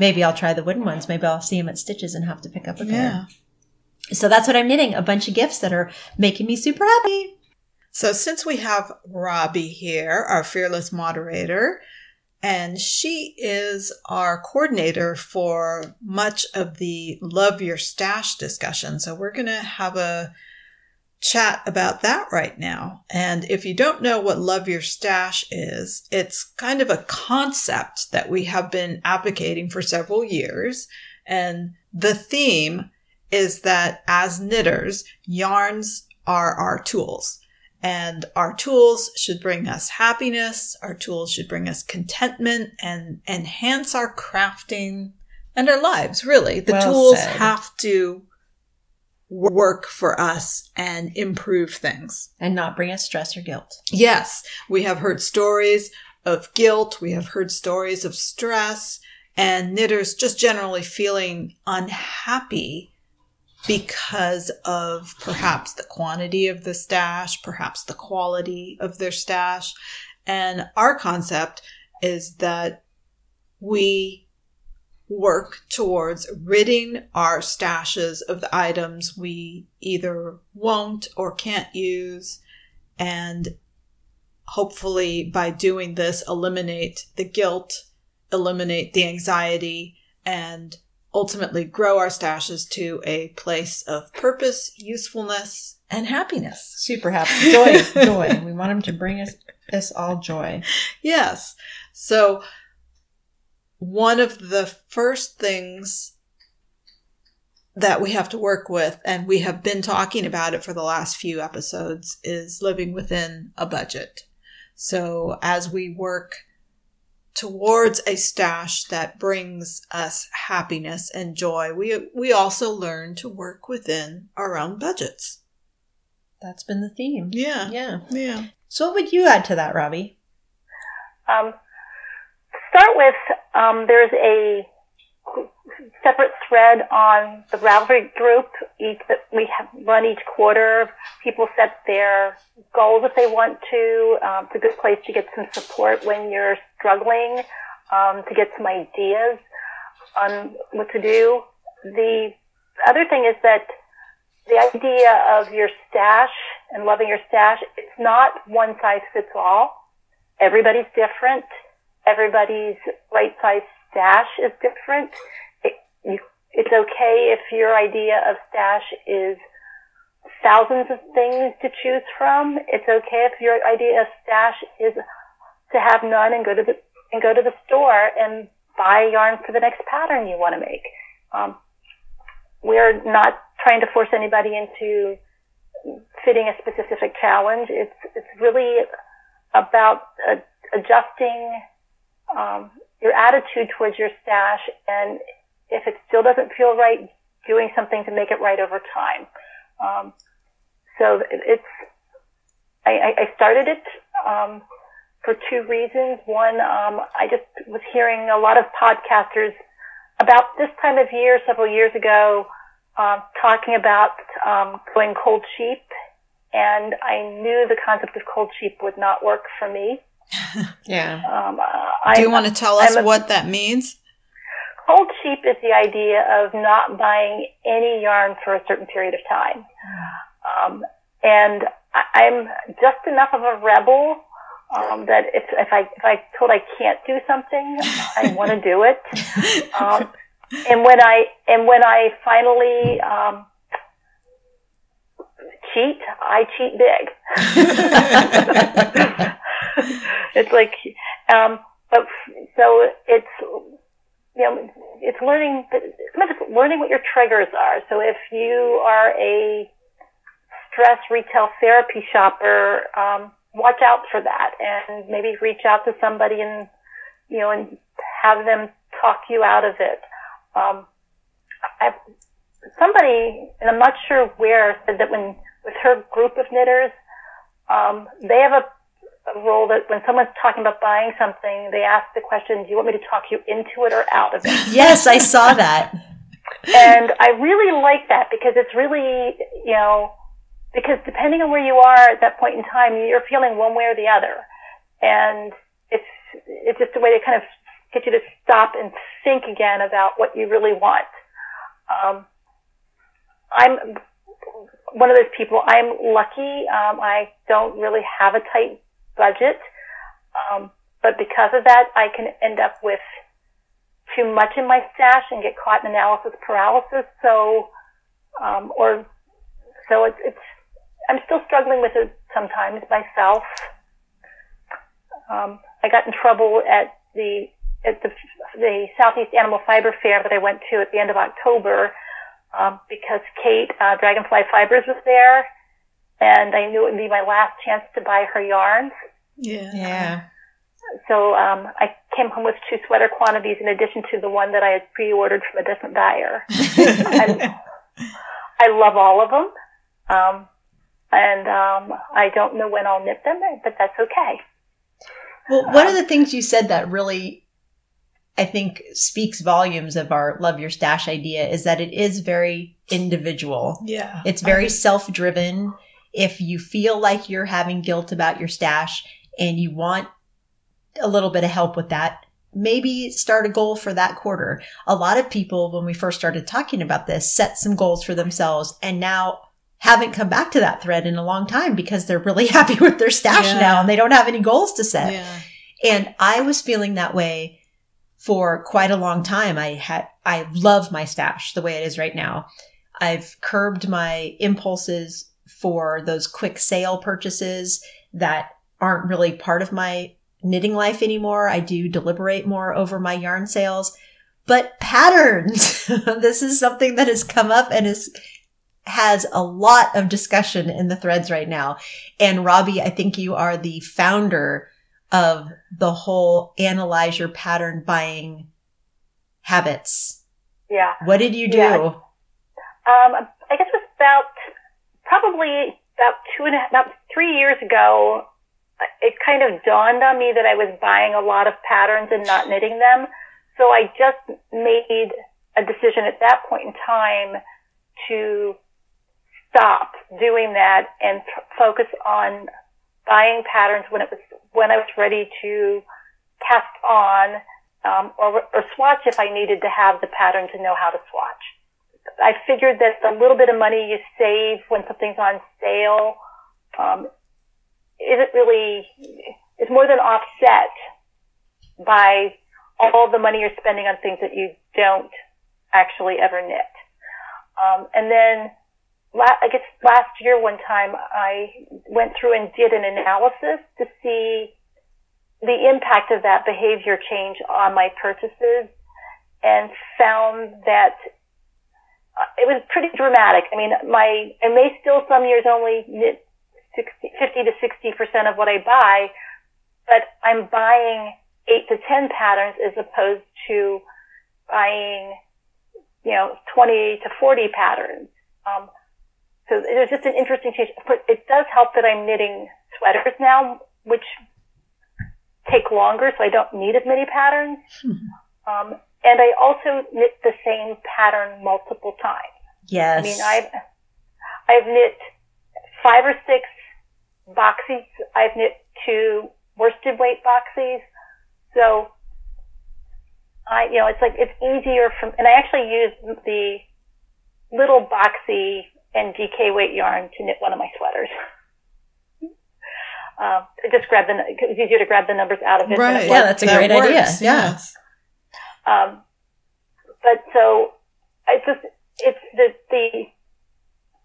maybe I'll try the wooden ones. Maybe I'll see them at Stitches and have to pick up a pair. Yeah. So that's what I'm knitting. A bunch of gifts that are making me super happy. So since we have Robbie here, our fearless moderator, and she is our coordinator for much of the Love Your Stash discussion. So we're going to have a chat about that right now. And if you don't know what Love Your Stash is, it's kind of a concept that we have been advocating for several years. And the theme is that as knitters, yarns are our tools. And our tools should bring us happiness. Our tools should bring us contentment and enhance our crafting and our lives, really. The Well tools said. have to work for us and improve things. And not bring us stress or guilt. Yes, we have heard stories of guilt. We have heard stories of stress and knitters just generally feeling unhappy because of perhaps the quantity of the stash, perhaps the quality of their stash. And our concept is that we work towards ridding our stashes of the items we either won't or can't use and hopefully by doing this eliminate the guilt eliminate the anxiety and ultimately grow our stashes to a place of purpose usefulness and happiness Super happy. Joy. joy. We want them to bring us, us all joy. Yes. So, one of the first things that we have to work with, and we have been talking about it for the last few episodes, is living within a budget. So, as we work towards a stash that brings us happiness and joy, we, we also learn to work within our own budgets. That's been the theme. Yeah. Yeah. Yeah. So what would you add to that, Robbie? Um, to start with, um, there's a separate thread on the Ravelry group each that we have run each quarter. People set their goals if they want to. Um, it's a good place to get some support when you're struggling, um, to get some ideas on what to do. The other thing is that the idea of your stash and loving your stash, it's not one size fits all. Everybody's different. Everybody's right size stash is different. You, it's okay if your idea of stash is thousands of things to choose from. It's okay if your idea of stash is to have none and go to the and go to the store and buy yarn for the next pattern you want to make. Um, we're not trying to force anybody into fitting a specific challenge. It's it's really about adjusting um, your attitude towards your stash, and if it still doesn't feel right, doing something to make it right over time. Um, so it's I, I started it um, for two reasons. One, um, I just was hearing a lot of podcasters about this time of year, several years ago, um, talking about um, going cold sheep, and I knew the concept of cold sheep would not work for me. Yeah. Um, Do you want to tell us I'm a- what that means? Cold sheep is the idea of not buying any yarn for a certain period of time. Um, and I, I'm just enough of a rebel um, that if, if I if I told I can't do something, I want to do it. Um, and when I and when I finally um, cheat, I cheat big. it's like, um, but so it's you know it's learning it's learning what your triggers are. So if you are a stress retail therapy shopper, um, watch out for that and maybe reach out to somebody and you know and have them talk you out of it. Um, I, somebody, and I'm not sure where, said that when with her group of knitters, um, they have a, a rule that when someone's talking about buying something, they ask the question, "Do you want me to talk you into it or out of it?" Yes, I saw that. and I really like that because it's really, you know, because depending on where you are at that point in time, you're feeling one way or the other, and it's it's just a way to kind of get you to stop and think again about what you really want. Um, I'm one of those people. I'm lucky. Um, I don't really have a tight budget, um, but because of that, I can end up with too much in my stash and get caught in analysis paralysis. So, um, or so it's, it's. I'm still struggling with it sometimes myself. Um, I got in trouble at the at the the Southeast Animal Fiber Fair that I went to at the end of October um, because Kate uh, Dragonfly Fibers was there, and I knew it would be my last chance to buy her yarns. Yeah. Yeah. So um, I came home with two sweater quantities in addition to the one that I had pre-ordered from a different dyer. and I love all of them, um, and um, I don't know when I'll knit them, but that's okay. Well, one of the things you said that really, I think, speaks volumes of our love your stash idea is that it is very individual. Yeah. It's very self driven. If you feel like you're having guilt about your stash and you want a little bit of help with that, maybe start a goal for that quarter. A lot of people, when we first started talking about this, set some goals for themselves and now haven't come back to that thread in a long time because they're really happy with their stash Yeah. now and they don't have any goals to set. Yeah. And I was feeling that way for quite a long time. I had, I love my stash the way it is right now. I've curbed my impulses for those quick sale purchases that aren't really part of my knitting life anymore. I do deliberate more over my yarn sales, but patterns. this is something that has come up and is, has a lot of discussion in the threads right now. And Robbie, I think you are the founder of the whole analyze your pattern buying habits. Yeah. What did you do? Yeah. Um, I guess it was about probably about two and a, about three years ago. It kind of dawned on me that I was buying a lot of patterns and not knitting them. So I just made a decision at that point in time to stop doing that and f- focus on buying patterns when it was when I was ready to cast on um, or, or swatch if I needed to have the pattern to know how to swatch. I figured that the little bit of money you save when something's on sale um, isn't really is more than offset by all the money you're spending on things that you don't actually ever knit. Um, and then la- I guess last year one time I went through and did an analysis to see the impact of that behavior change on my purchases and found that it was pretty dramatic. I mean, my, I may still some years only knit 60, 50 to 60% of what I buy, but I'm buying eight to 10 patterns as opposed to buying, you know, 20 to 40 patterns. Um, so it was just an interesting change. But it does help that I'm knitting sweaters now, which take longer, so I don't need as many patterns. Um, and I also knit the same pattern multiple times. Yes. I mean, I've I've knit five or six boxies. I've knit two worsted weight boxies. So I, you know, it's like it's easier from, and I actually use the little boxy and DK weight yarn to knit one of my sweaters. Um, I just grab the, it's easier to grab the numbers out of it. Right. Yeah, that's a That great idea. works, Yeah. yes. Um, but so it's just it's the the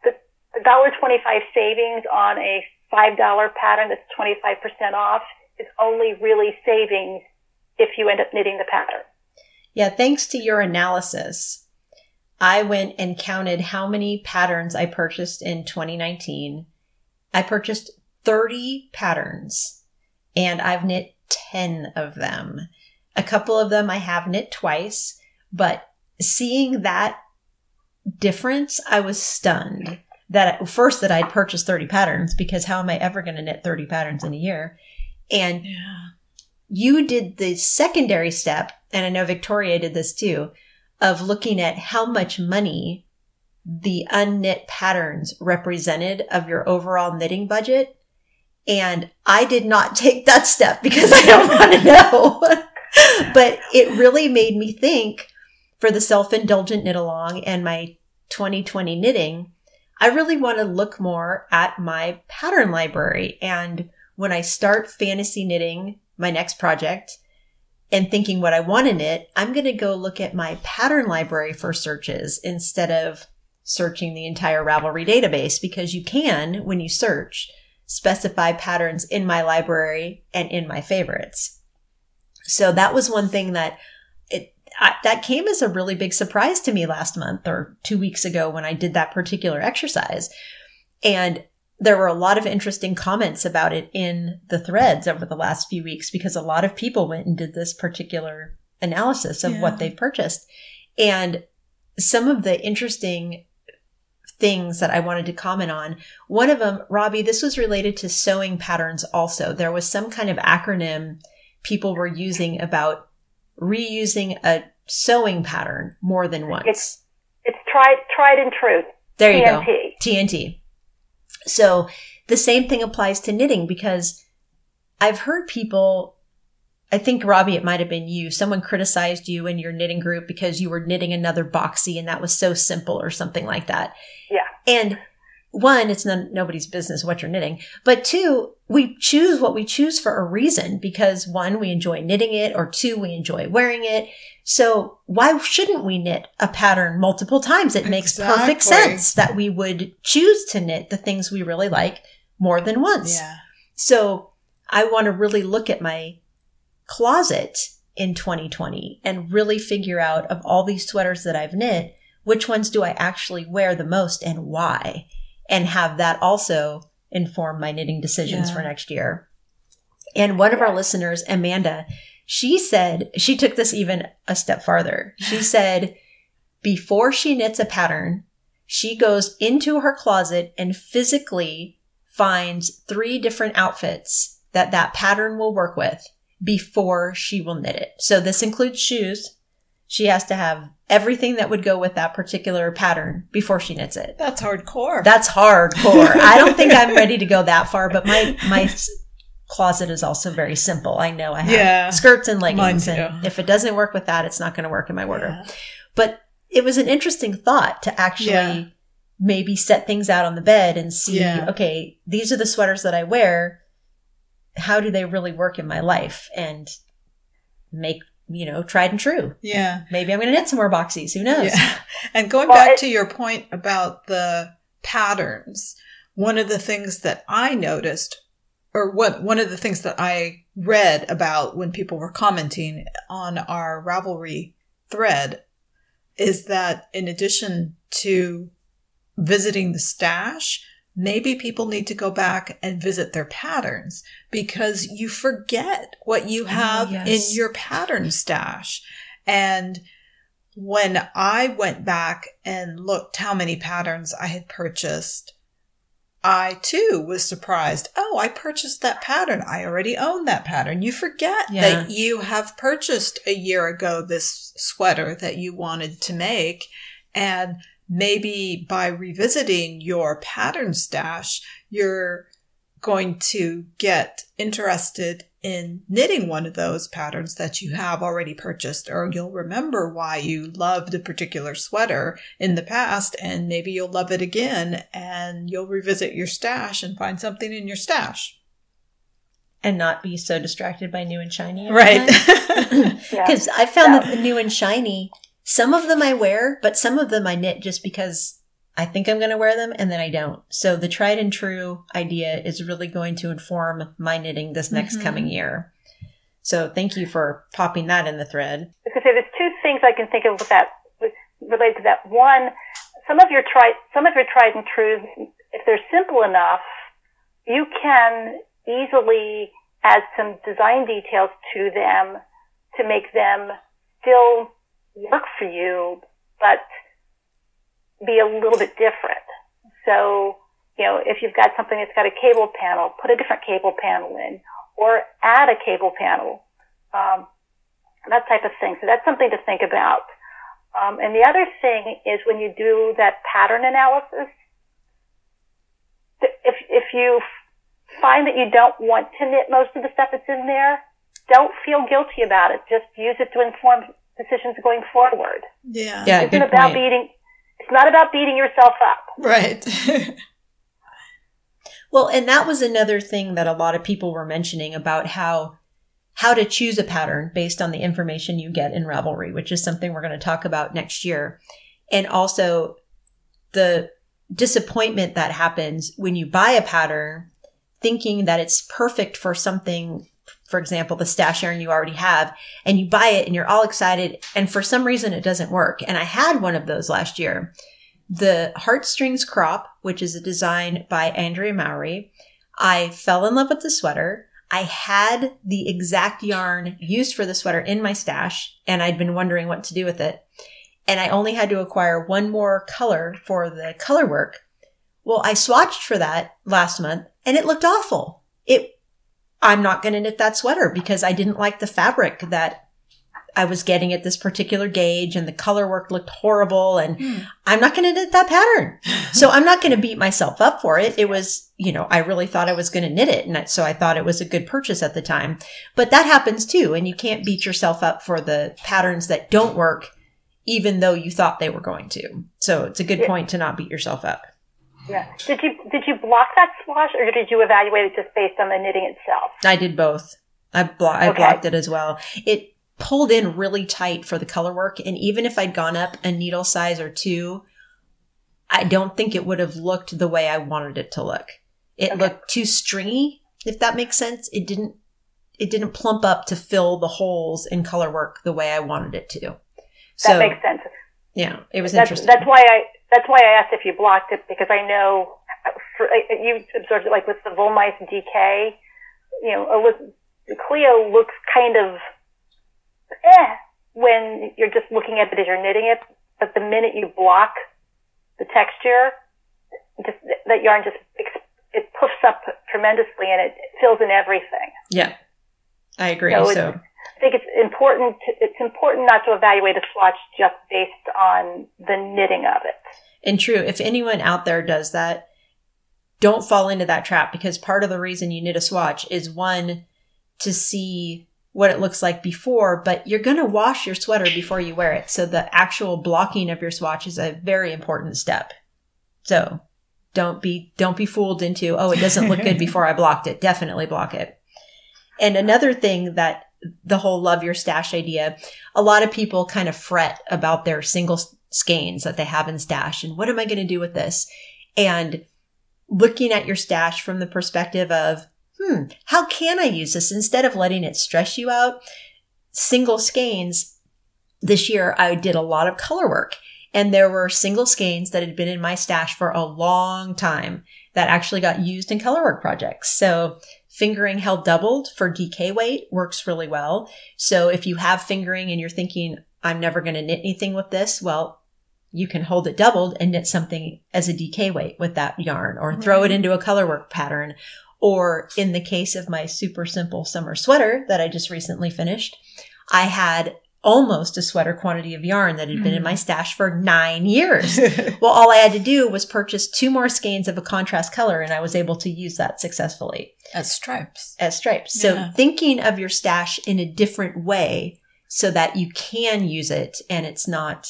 the, the dollar twenty five savings on a five dollar pattern that's twenty five percent off is only really savings if you end up knitting the pattern. Yeah, thanks to your analysis, I went and counted how many patterns I purchased in 2019. I purchased 30 patterns and I've knit 10 of them. A couple of them I have knit twice, but seeing that difference, I was stunned that first that I'd purchased 30 patterns because how am I ever going to knit 30 patterns in a year? And Yeah. you did the secondary step, and I know Victoria did this too, of looking at how much money the unknit patterns represented of your overall knitting budget. And I did not take that step because I don't want to know. but it really made me think for the self indulgent knit along and my 2020 knitting, I really want to look more at my pattern library. And when I start fantasy knitting my next project and thinking what I want to knit, I'm going to go look at my pattern library for searches instead of searching the entire Ravelry database because you can, when you search, specify patterns in my library and in my favorites. So that was one thing that it I, that came as a really big surprise to me last month or 2 weeks ago when I did that particular exercise. And there were a lot of interesting comments about it in the threads over the last few weeks because a lot of people went and did this particular analysis of Yeah. what they've purchased. And some of the interesting things that I wanted to comment on, one of them, Robbie, this was related to sewing patterns also. There was some kind of acronym people were using about reusing a sewing pattern more than once. It's- It's tried tried and true. there you go. TNT. TNT. So the same thing applies to knitting because I've heard people I think Robbie, it might have been you. Someone criticized you in your knitting group because you were knitting another boxy and that was so simple or something like that. Yeah. And one, it's none, nobody's business what you're knitting. But two, we choose what we choose for a reason because one, we enjoy knitting it, or two, we enjoy wearing it. So why shouldn't we knit a pattern multiple times? It makes perfect sense that we would choose to knit the things we really like more than once. Yeah. So I want to really look at my closet in 2020 and really figure out of all these sweaters that I've knit, which ones do I actually wear the most and why? And have that also inform my knitting decisions Yeah. for next year. And one of our listeners, Amanda, she said, she took this even a step farther. She said, before she knits a pattern, she goes into her closet and physically finds three different outfits that that pattern will work with before she will knit it. So this includes shoes. She has to have everything that would go with that particular pattern before she knits it. That's hardcore. That's hardcore. I don't think I'm ready to go that far, but my my closet is also very simple. I know I have Yeah. skirts and leggings, and if it doesn't work with that, it's not going to work in my wardrobe. Yeah. But it was an interesting thought to actually Yeah. maybe set things out on the bed and see, okay, these are the sweaters that I wear. How do they really work in my life? And make, you know, tried and true. yeah. Maybe I'm going to knit some more boxies. Who knows? Yeah. And going Well, back it- to your point about the patterns, one of the things that I noticed, or what one of the things that I read about when people were commenting on our Ravelry thread, is that in addition to visiting the stash, maybe people need to go back and visit their patterns because you forget what you oh, have yes. in your pattern stash. And when I went back and looked how many patterns I had purchased, I too was surprised. Oh, I purchased that pattern. I already own that pattern. You forget Yeah. that you have purchased a year ago this sweater that you wanted to make. And maybe by revisiting your pattern stash, you're going to get interested in knitting one of those patterns that you have already purchased, or you'll remember why you loved a particular sweater in the past, and maybe you'll love it again, and you'll revisit your stash and find something in your stash. And not be so distracted by new and shiny. Right. time. Yeah. Because I found Yeah. that the new and shiny, some of them I wear, but some of them I knit just because I think I'm going to wear them and then I don't. So the tried and true idea is really going to inform my knitting this next Mhm. coming year. So thank you for popping that in the thread. because there's two things I can think of with that related to that. One, some of your tried some of your tried and truths, if they're simple enough, you can easily add some design details to them to make them still work for you, but be a little bit different. So, you know, if you've got something that's got a cable panel, put a different cable panel in, or add a cable panel. Um, that type of thing. So that's something to think about. Um, and the other thing is when you do that pattern analysis, if if you find that you don't want to knit most of the stuff that's in there, don't feel guilty about it. Just use it to inform decisions going forward. Yeah. Yeah, it isn't about point. beating. It's not about beating yourself up. Right. Well, and that was another thing that a lot of people were mentioning about how how to choose a pattern based on the information you get in Ravelry, which is something we're going to talk about next year. And also the disappointment that happens when you buy a pattern thinking that it's perfect for something, for example, the stash yarn you already have, and you buy it and you're all excited, and for some reason it doesn't work. And I had one of those last year. The Heartstrings Crop, which is a design by Andrea Mowry. I fell in love with the sweater. I had the exact yarn used for the sweater in my stash, and I'd been wondering what to do with it. And I only had to acquire one more color for the color work. Well, I swatched for that last month, and it looked awful. It, I'm not going to knit that sweater because I didn't like the fabric that I was getting at this particular gauge and the color work looked horrible and Hmm. I'm not going to knit that pattern. So I'm not going to beat myself up for it. It was, you know, I really thought I was going to knit it. And so I thought it was a good purchase at the time. But that happens too. And you can't beat yourself up for the patterns that don't work, even though you thought they were going to. So it's a good point to not beat yourself up. Yeah. Did you did you block that swatch, or did you evaluate it just based on the knitting itself? I did both. I, blo- I Okay. blocked it as well. It pulled in really tight for the color work. And even if I'd gone up a needle size or two, I don't think it would have looked the way I wanted it to look. It Okay. looked too stringy, if that makes sense. It didn't, it didn't plump up to fill the holes in color work the way I wanted it to. That makes sense. yeah, it was That's, interesting. that's why I that's why I asked if you blocked it because I know for, you observed it like with the Wollmeise DK. You know, Cleo looks kind of eh when you're just looking at it as you're knitting it, but the minute you block the texture, just that yarn just it puffs up tremendously and it fills in everything. yeah, I agree. So So, I think it's important. To, it's important not to evaluate a swatch just based on the knitting of it. And true, if anyone out there does that, don't fall into that trap because part of the reason you knit a swatch is one to see what it looks like before, but you're going to wash your sweater before you wear it. So the actual blocking of your swatch is a very important step. So don't be don't be fooled into, oh, it doesn't look good before I blocked it. Definitely block it. And another thing that the whole love your stash idea, a lot of people kind of fret about their single skeins that they have in stash and what am I going to do with this? And looking at your stash from the perspective of, hmm, how can I use this instead of letting it stress you out? Single skeins this year, I did a lot of color work and there were single skeins that had been in my stash for a long time that actually got used in color work projects. So fingering held doubled for DK weight works really well. So if you have fingering and you're thinking, I'm never going to knit anything with this, well, you can hold it doubled and knit something as a DK weight with that yarn or throw it into a color work pattern. Or in the case of my super simple summer sweater that I just recently finished, I had almost a sweater quantity of yarn that had been in my stash for nine years. Well, all I had to do was purchase two more skeins of a contrast color and I was able to use that successfully As stripes. as stripes. So Yeah. thinking of your stash in a different way so that you can use it and it's not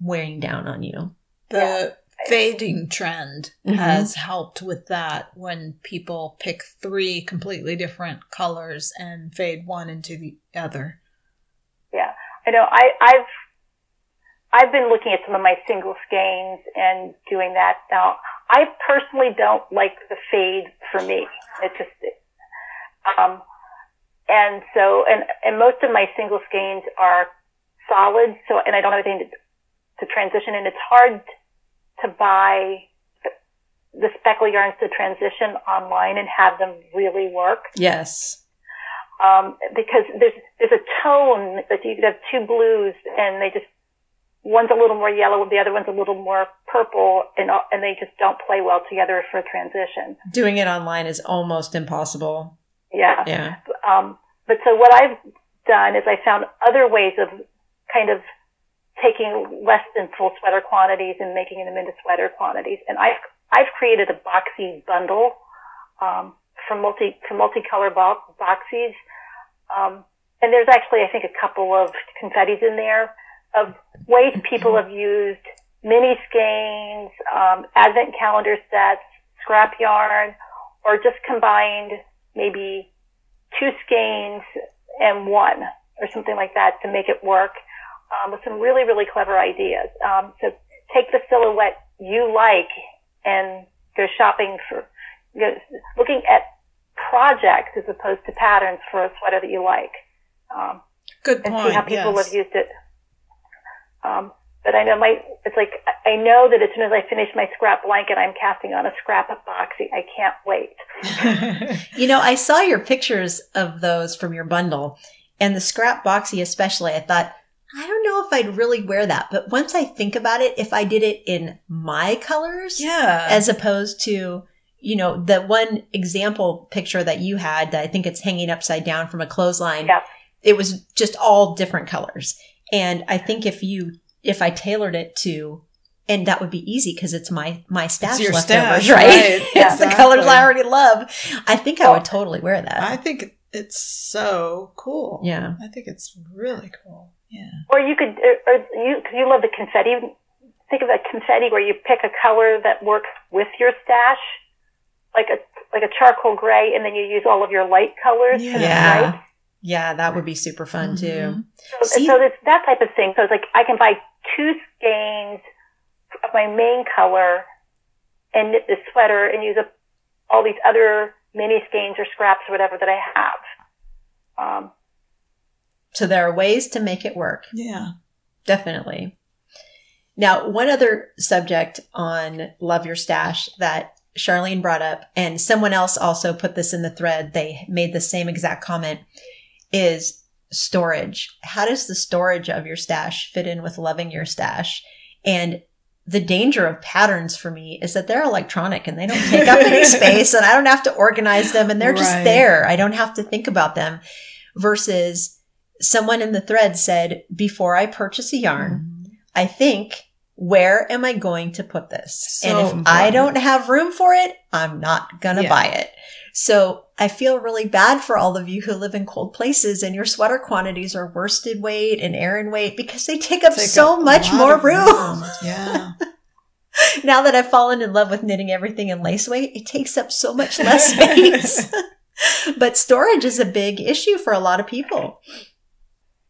wearing down on you. The fading trend Mhm. has helped with that when people pick three completely different colors and fade one into the other. Yeah, I know. I, I've I've been looking at some of my single skeins and doing that. Now, I personally don't like the fade for me. It just, um, and so, and and most of my single skeins are solid. So, and I don't have anything to, to transition, and it's hard to buy the speckle yarns to transition online and have them really work Yes. Um, because there's there's a tone that you could have two blues and they just one's a little more yellow, and the other one's a little more purple, and and they just don't play well together for a transition. Doing it online is almost impossible. Yeah. Yeah. Um, but so what I've done is I found other ways of kind of taking less than full sweater quantities and making them into sweater quantities. And I've I've created a boxy bundle um, for multi for multicolor bo- boxies. Um, and there's actually I think a couple of confettis in there of ways people have used mini skeins, um, advent calendar sets, scrap yarn, or just combined maybe two skeins and one or something like that to make it work um, with some really, really clever ideas. Um, so take the silhouette you like and go shopping for, go, looking at projects as opposed to patterns for a sweater that you like. Um, Good and see how people yes. have used it. Um, but I know my, it's like, I know that as soon as I finish my scrap blanket, I'm casting on a scrap boxy. I can't wait. You know, I saw your pictures of those from your bundle and the scrap boxy especially. I thought, I don't know if I'd really wear that. But once I think about it, if I did it in my colors yeah. as opposed to, you know, the one example picture that you had that I think it's hanging upside down from a clothesline. Yeah. it was just all different colors. And I think if you, if I tailored it to, and that would be easy because it's my my stash your leftovers, stash, right? right, it's the colors I already love. I think I would totally wear that. I think it's so cool. yeah. I think it's really cool. Yeah. Or you could, or, or you, cause you love the confetti. Think of a confetti where you pick a color that works with your stash, like a like a charcoal gray, and then you use all of your light colors. for the Yeah. Yeah, that would be super fun too. Mhm. So, See- so it's that type of thing. So it's like I can buy two skeins of my main color and knit this sweater and use up all these other mini skeins or scraps or whatever that I have. Um, So there are ways to make it work. Yeah. Definitely. Now, one other subject on Love Your Stash that Charlene brought up, and someone else also put this in the thread, they made the same exact comment, is storage. How does the storage of your stash fit in with loving your stash? And the danger of patterns for me is that they're electronic and they don't take up any space and I don't have to organize them and they're just there. I don't have to think about them versus someone in the thread said, before I purchase a yarn, Mhm. I think, where am I going to put this? So and if important. I don't have room for it, I'm not going to Yeah. buy it. So I feel really bad for all of you who live in cold places and your sweater quantities are worsted weight and Aran weight because they take up Take so up much more of room. Yeah. now that I've fallen in love with knitting everything in lace weight, it takes up so much less space. but storage is a big issue for a lot of people.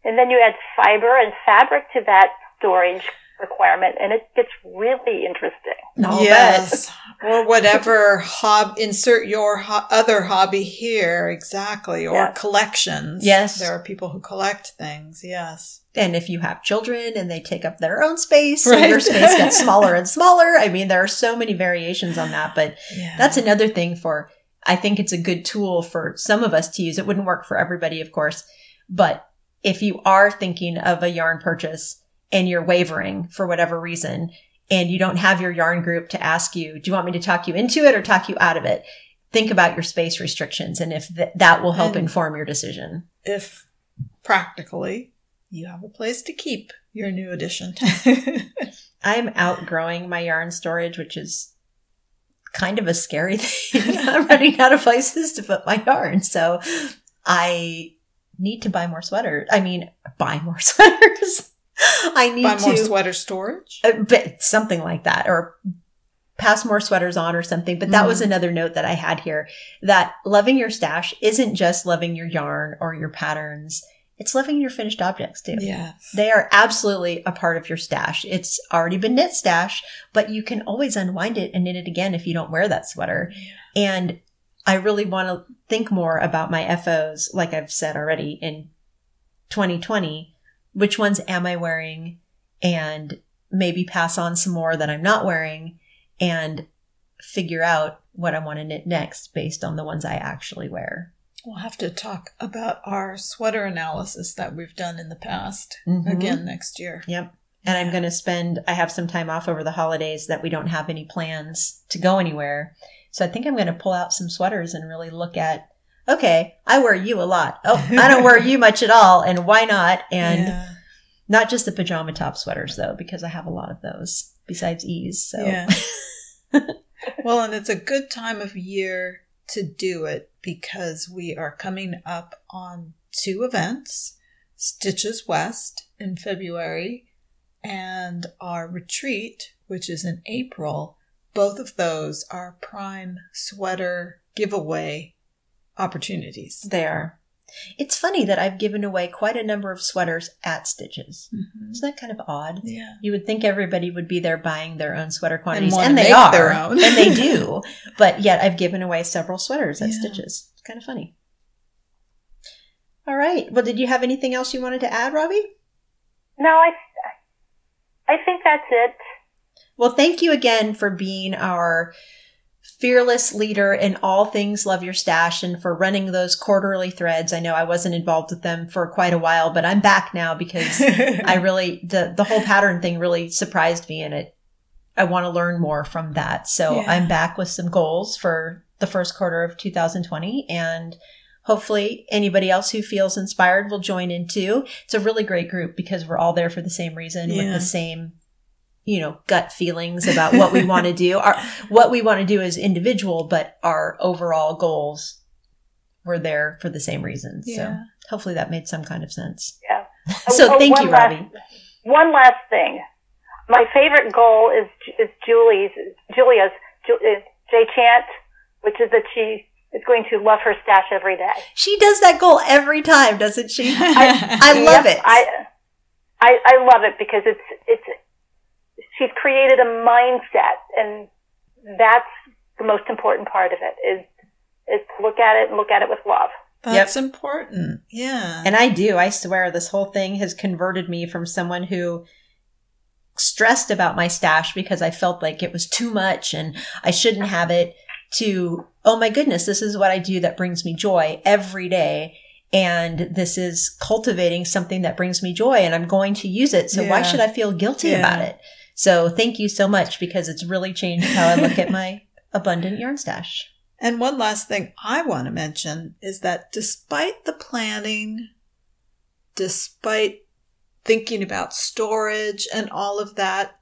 and then you add fiber and fabric to that storage requirement and it gets really interesting. I'll yes. or whatever hob insert your ho- other hobby here exactly or Yeah. collections. Yes. There are people who collect things. Yes. And if you have children and they take up their own space, so Right. your space gets smaller and smaller. I mean, there are so many variations on that, but Yeah. that's another thing for, I think it's a good tool for some of us to use. It wouldn't work for everybody, of course, but if you are thinking of a yarn purchase and you're wavering for whatever reason, and you don't have your yarn group to ask you, do you want me to talk you into it or talk you out of it? Think about your space restrictions and if th- that will help And- inform your decision. if practically you have a place to keep your new addition. I'm outgrowing my yarn storage, which is kind of a scary thing. I'm running out of places to put my yarn. So I need to buy more sweaters. I mean, buy more sweaters. I need Buy to more sweater storage. uh, but something like that or pass more sweaters on or something. But that was Mhm. another note that I had here that loving your stash isn't just loving your yarn or your patterns. It's loving your finished objects too. Yes. They are absolutely a part of your stash. It's already been knit stash, but you can always unwind it and knit it again if you don't wear that sweater. And I really want to think more about my FOs, like I've said already in 2020. Which ones am I wearing? And maybe pass on some more that I'm not wearing and figure out what I want to knit next based on the ones I actually wear. We'll have to talk about our sweater analysis that we've done in the past Mhm. again next year. Yep. And I'm going to spend, I have some time off over the holidays that we don't have any plans to go anywhere. So I think I'm going to pull out some sweaters and really look at, okay, I wear you a lot. Oh, I don't wear you much at all. And why not? And yeah. not just the pajama top sweaters though, because I have a lot of those besides ease. So Yeah. well, and it's a good time of year to do it because we are coming up on two events Stitches West in February and our retreat, which is in April. Both of those are prime sweater giveaway opportunities. there. It's funny that I've given away quite a number of sweaters at Stitches. Mhm. Isn't that kind of odd? Yeah. You would think everybody would be there buying their own sweater quantities, wanna and, they make are, their own. and they do. But yet, I've given away several sweaters at Yeah. Stitches. It's kind of funny. All right. Well, did you have anything else you wanted to add, Robbie? No, I, I think that's it. Well, thank you again for being our fearless leader in all things Love Your Stash and for running those quarterly threads. I know I wasn't involved with them for quite a while, but I'm back now because I really the the whole pattern thing really surprised me and it I want to learn more from that. So Yeah. I'm back with some goals for the first quarter of 2020 and hopefully anybody else who feels inspired will join in too. It's a really great group because we're all there for the same reason with the same you know gut feelings about what we want to do. Our what we want to do as individual but our overall goals we're there for the same reasons. So hopefully that made some kind of sense. Yeah. so Oh, oh, thank you last- robbie. One last thing. My favorite goal is is Julie's Julia's Ju- is Jay Chant, which is that she is going to love her stash every day. she does that goal every time doesn't she? I, I love Yep, it. I, I I love it because it's it's she's created a mindset, and that's the most important part of it is is to look at it and look at it with love. That's important. Yeah. And I do. I swear this whole thing has converted me from someone who stressed about my stash because I felt like it was too much and I shouldn't have it to, oh my goodness, this is what I do that brings me joy every day. And this is cultivating something that brings me joy and I'm going to use it. So why should I feel guilty Yeah. about it? So thank you so much because it's really changed how I look at my abundant yarn stash. And one last thing I want to mention is that despite the planning, despite thinking about storage and all of that,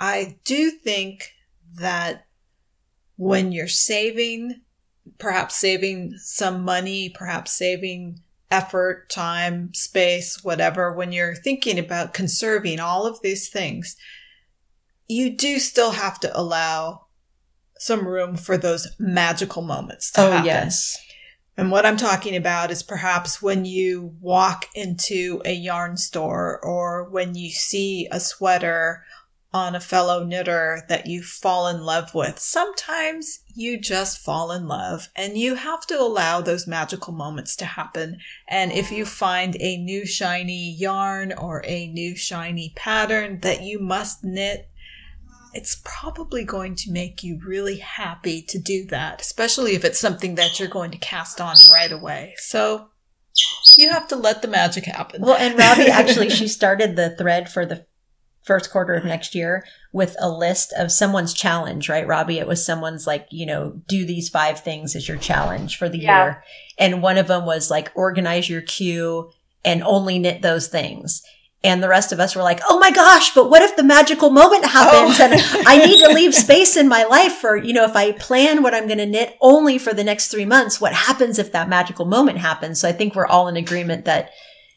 I do think that when you're saving, perhaps saving some money, perhaps saving effort, time, space, whatever, when you're thinking about conserving all of these things, you do still have to allow some room for those magical moments to Oh, happen. yes. And what I'm talking about is perhaps when you walk into a yarn store or when you see a sweater on a fellow knitter that you fall in love with. Sometimes you just fall in love and you have to allow those magical moments to happen. And if you find a new shiny yarn or a new shiny pattern that you must knit, it's probably going to make you really happy to do that, especially if it's something that you're going to cast on right away. So you have to let the magic happen. Well, and Robbie actually, she started the thread for the first quarter of next year with a list of someone's challenge, right, Robbie? It was someone's like, you know, do these five things as your challenge for the Yeah. year. And one of them was like, organize your queue and only knit those things. And the rest of us were like, oh my gosh, but what if the magical moment oh. happens Oh. and I need to leave space in my life for, you know, if I plan what I'm going to knit only for the next three months, what happens if that magical moment happens? So I think we're all in agreement that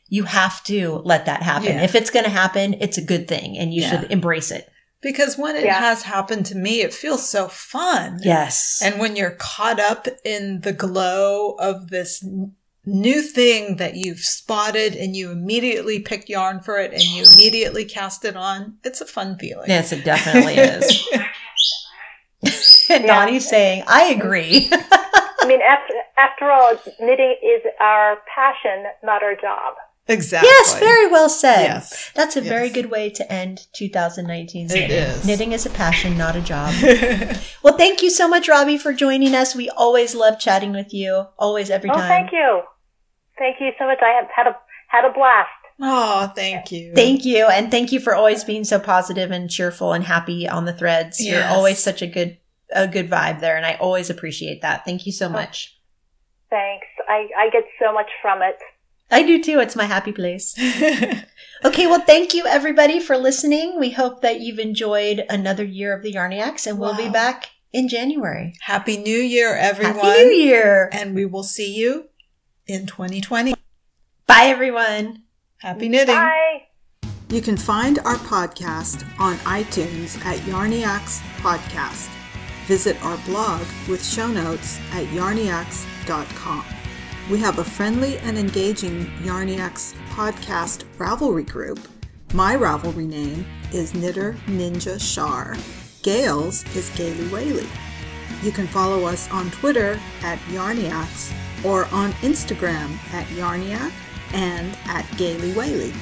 you have to let that happen. Yeah. If it's going to happen, it's a good thing and you Yeah. should embrace it. because when it Yeah. has happened to me, it feels so fun. Yes. And when you're caught up in the glow of this n- new thing that you've spotted and you immediately pick yarn for it and you immediately cast it on, it's a fun feeling. yes, it definitely is. and Yeah. Donnie's saying, I agree. I mean, after after all, knitting is our passion, not our job. Exactly. yes, very well said. Yes. That's a very good way to end 2019. It is. Knitting is a passion, not a job. Well, thank you so much, Robbie, for joining us. We always love chatting with you. Always, every Oh, time. thank you, thank you so much. I have had a had a blast. oh, thank you. Thank you. And thank you for always being so positive and cheerful and happy on the threads. You're always such a good a good vibe there and I always appreciate that. Thank you so oh. much. Thanks. I I get so much from it. I do too. It's my happy place. Okay, well thank you everybody for listening. We hope that you've enjoyed another year of the Yarniacs and we'll be back in January. Happy New Year, everyone. Happy New Year. And we will see you in 2020. Bye everyone. Happy knitting. Bye. You can find our podcast on iTunes at Yarniacs Podcast. Visit our blog with show notes at yarniacs.com. We have a friendly and engaging Yarniacs podcast Ravelry group. My Ravelry name is Knitter Ninja Shar. Gail's is Gaily Whaley. You can follow us on Twitter at Yarniacs or on Instagram at Yarniac and at Gaily Whaley.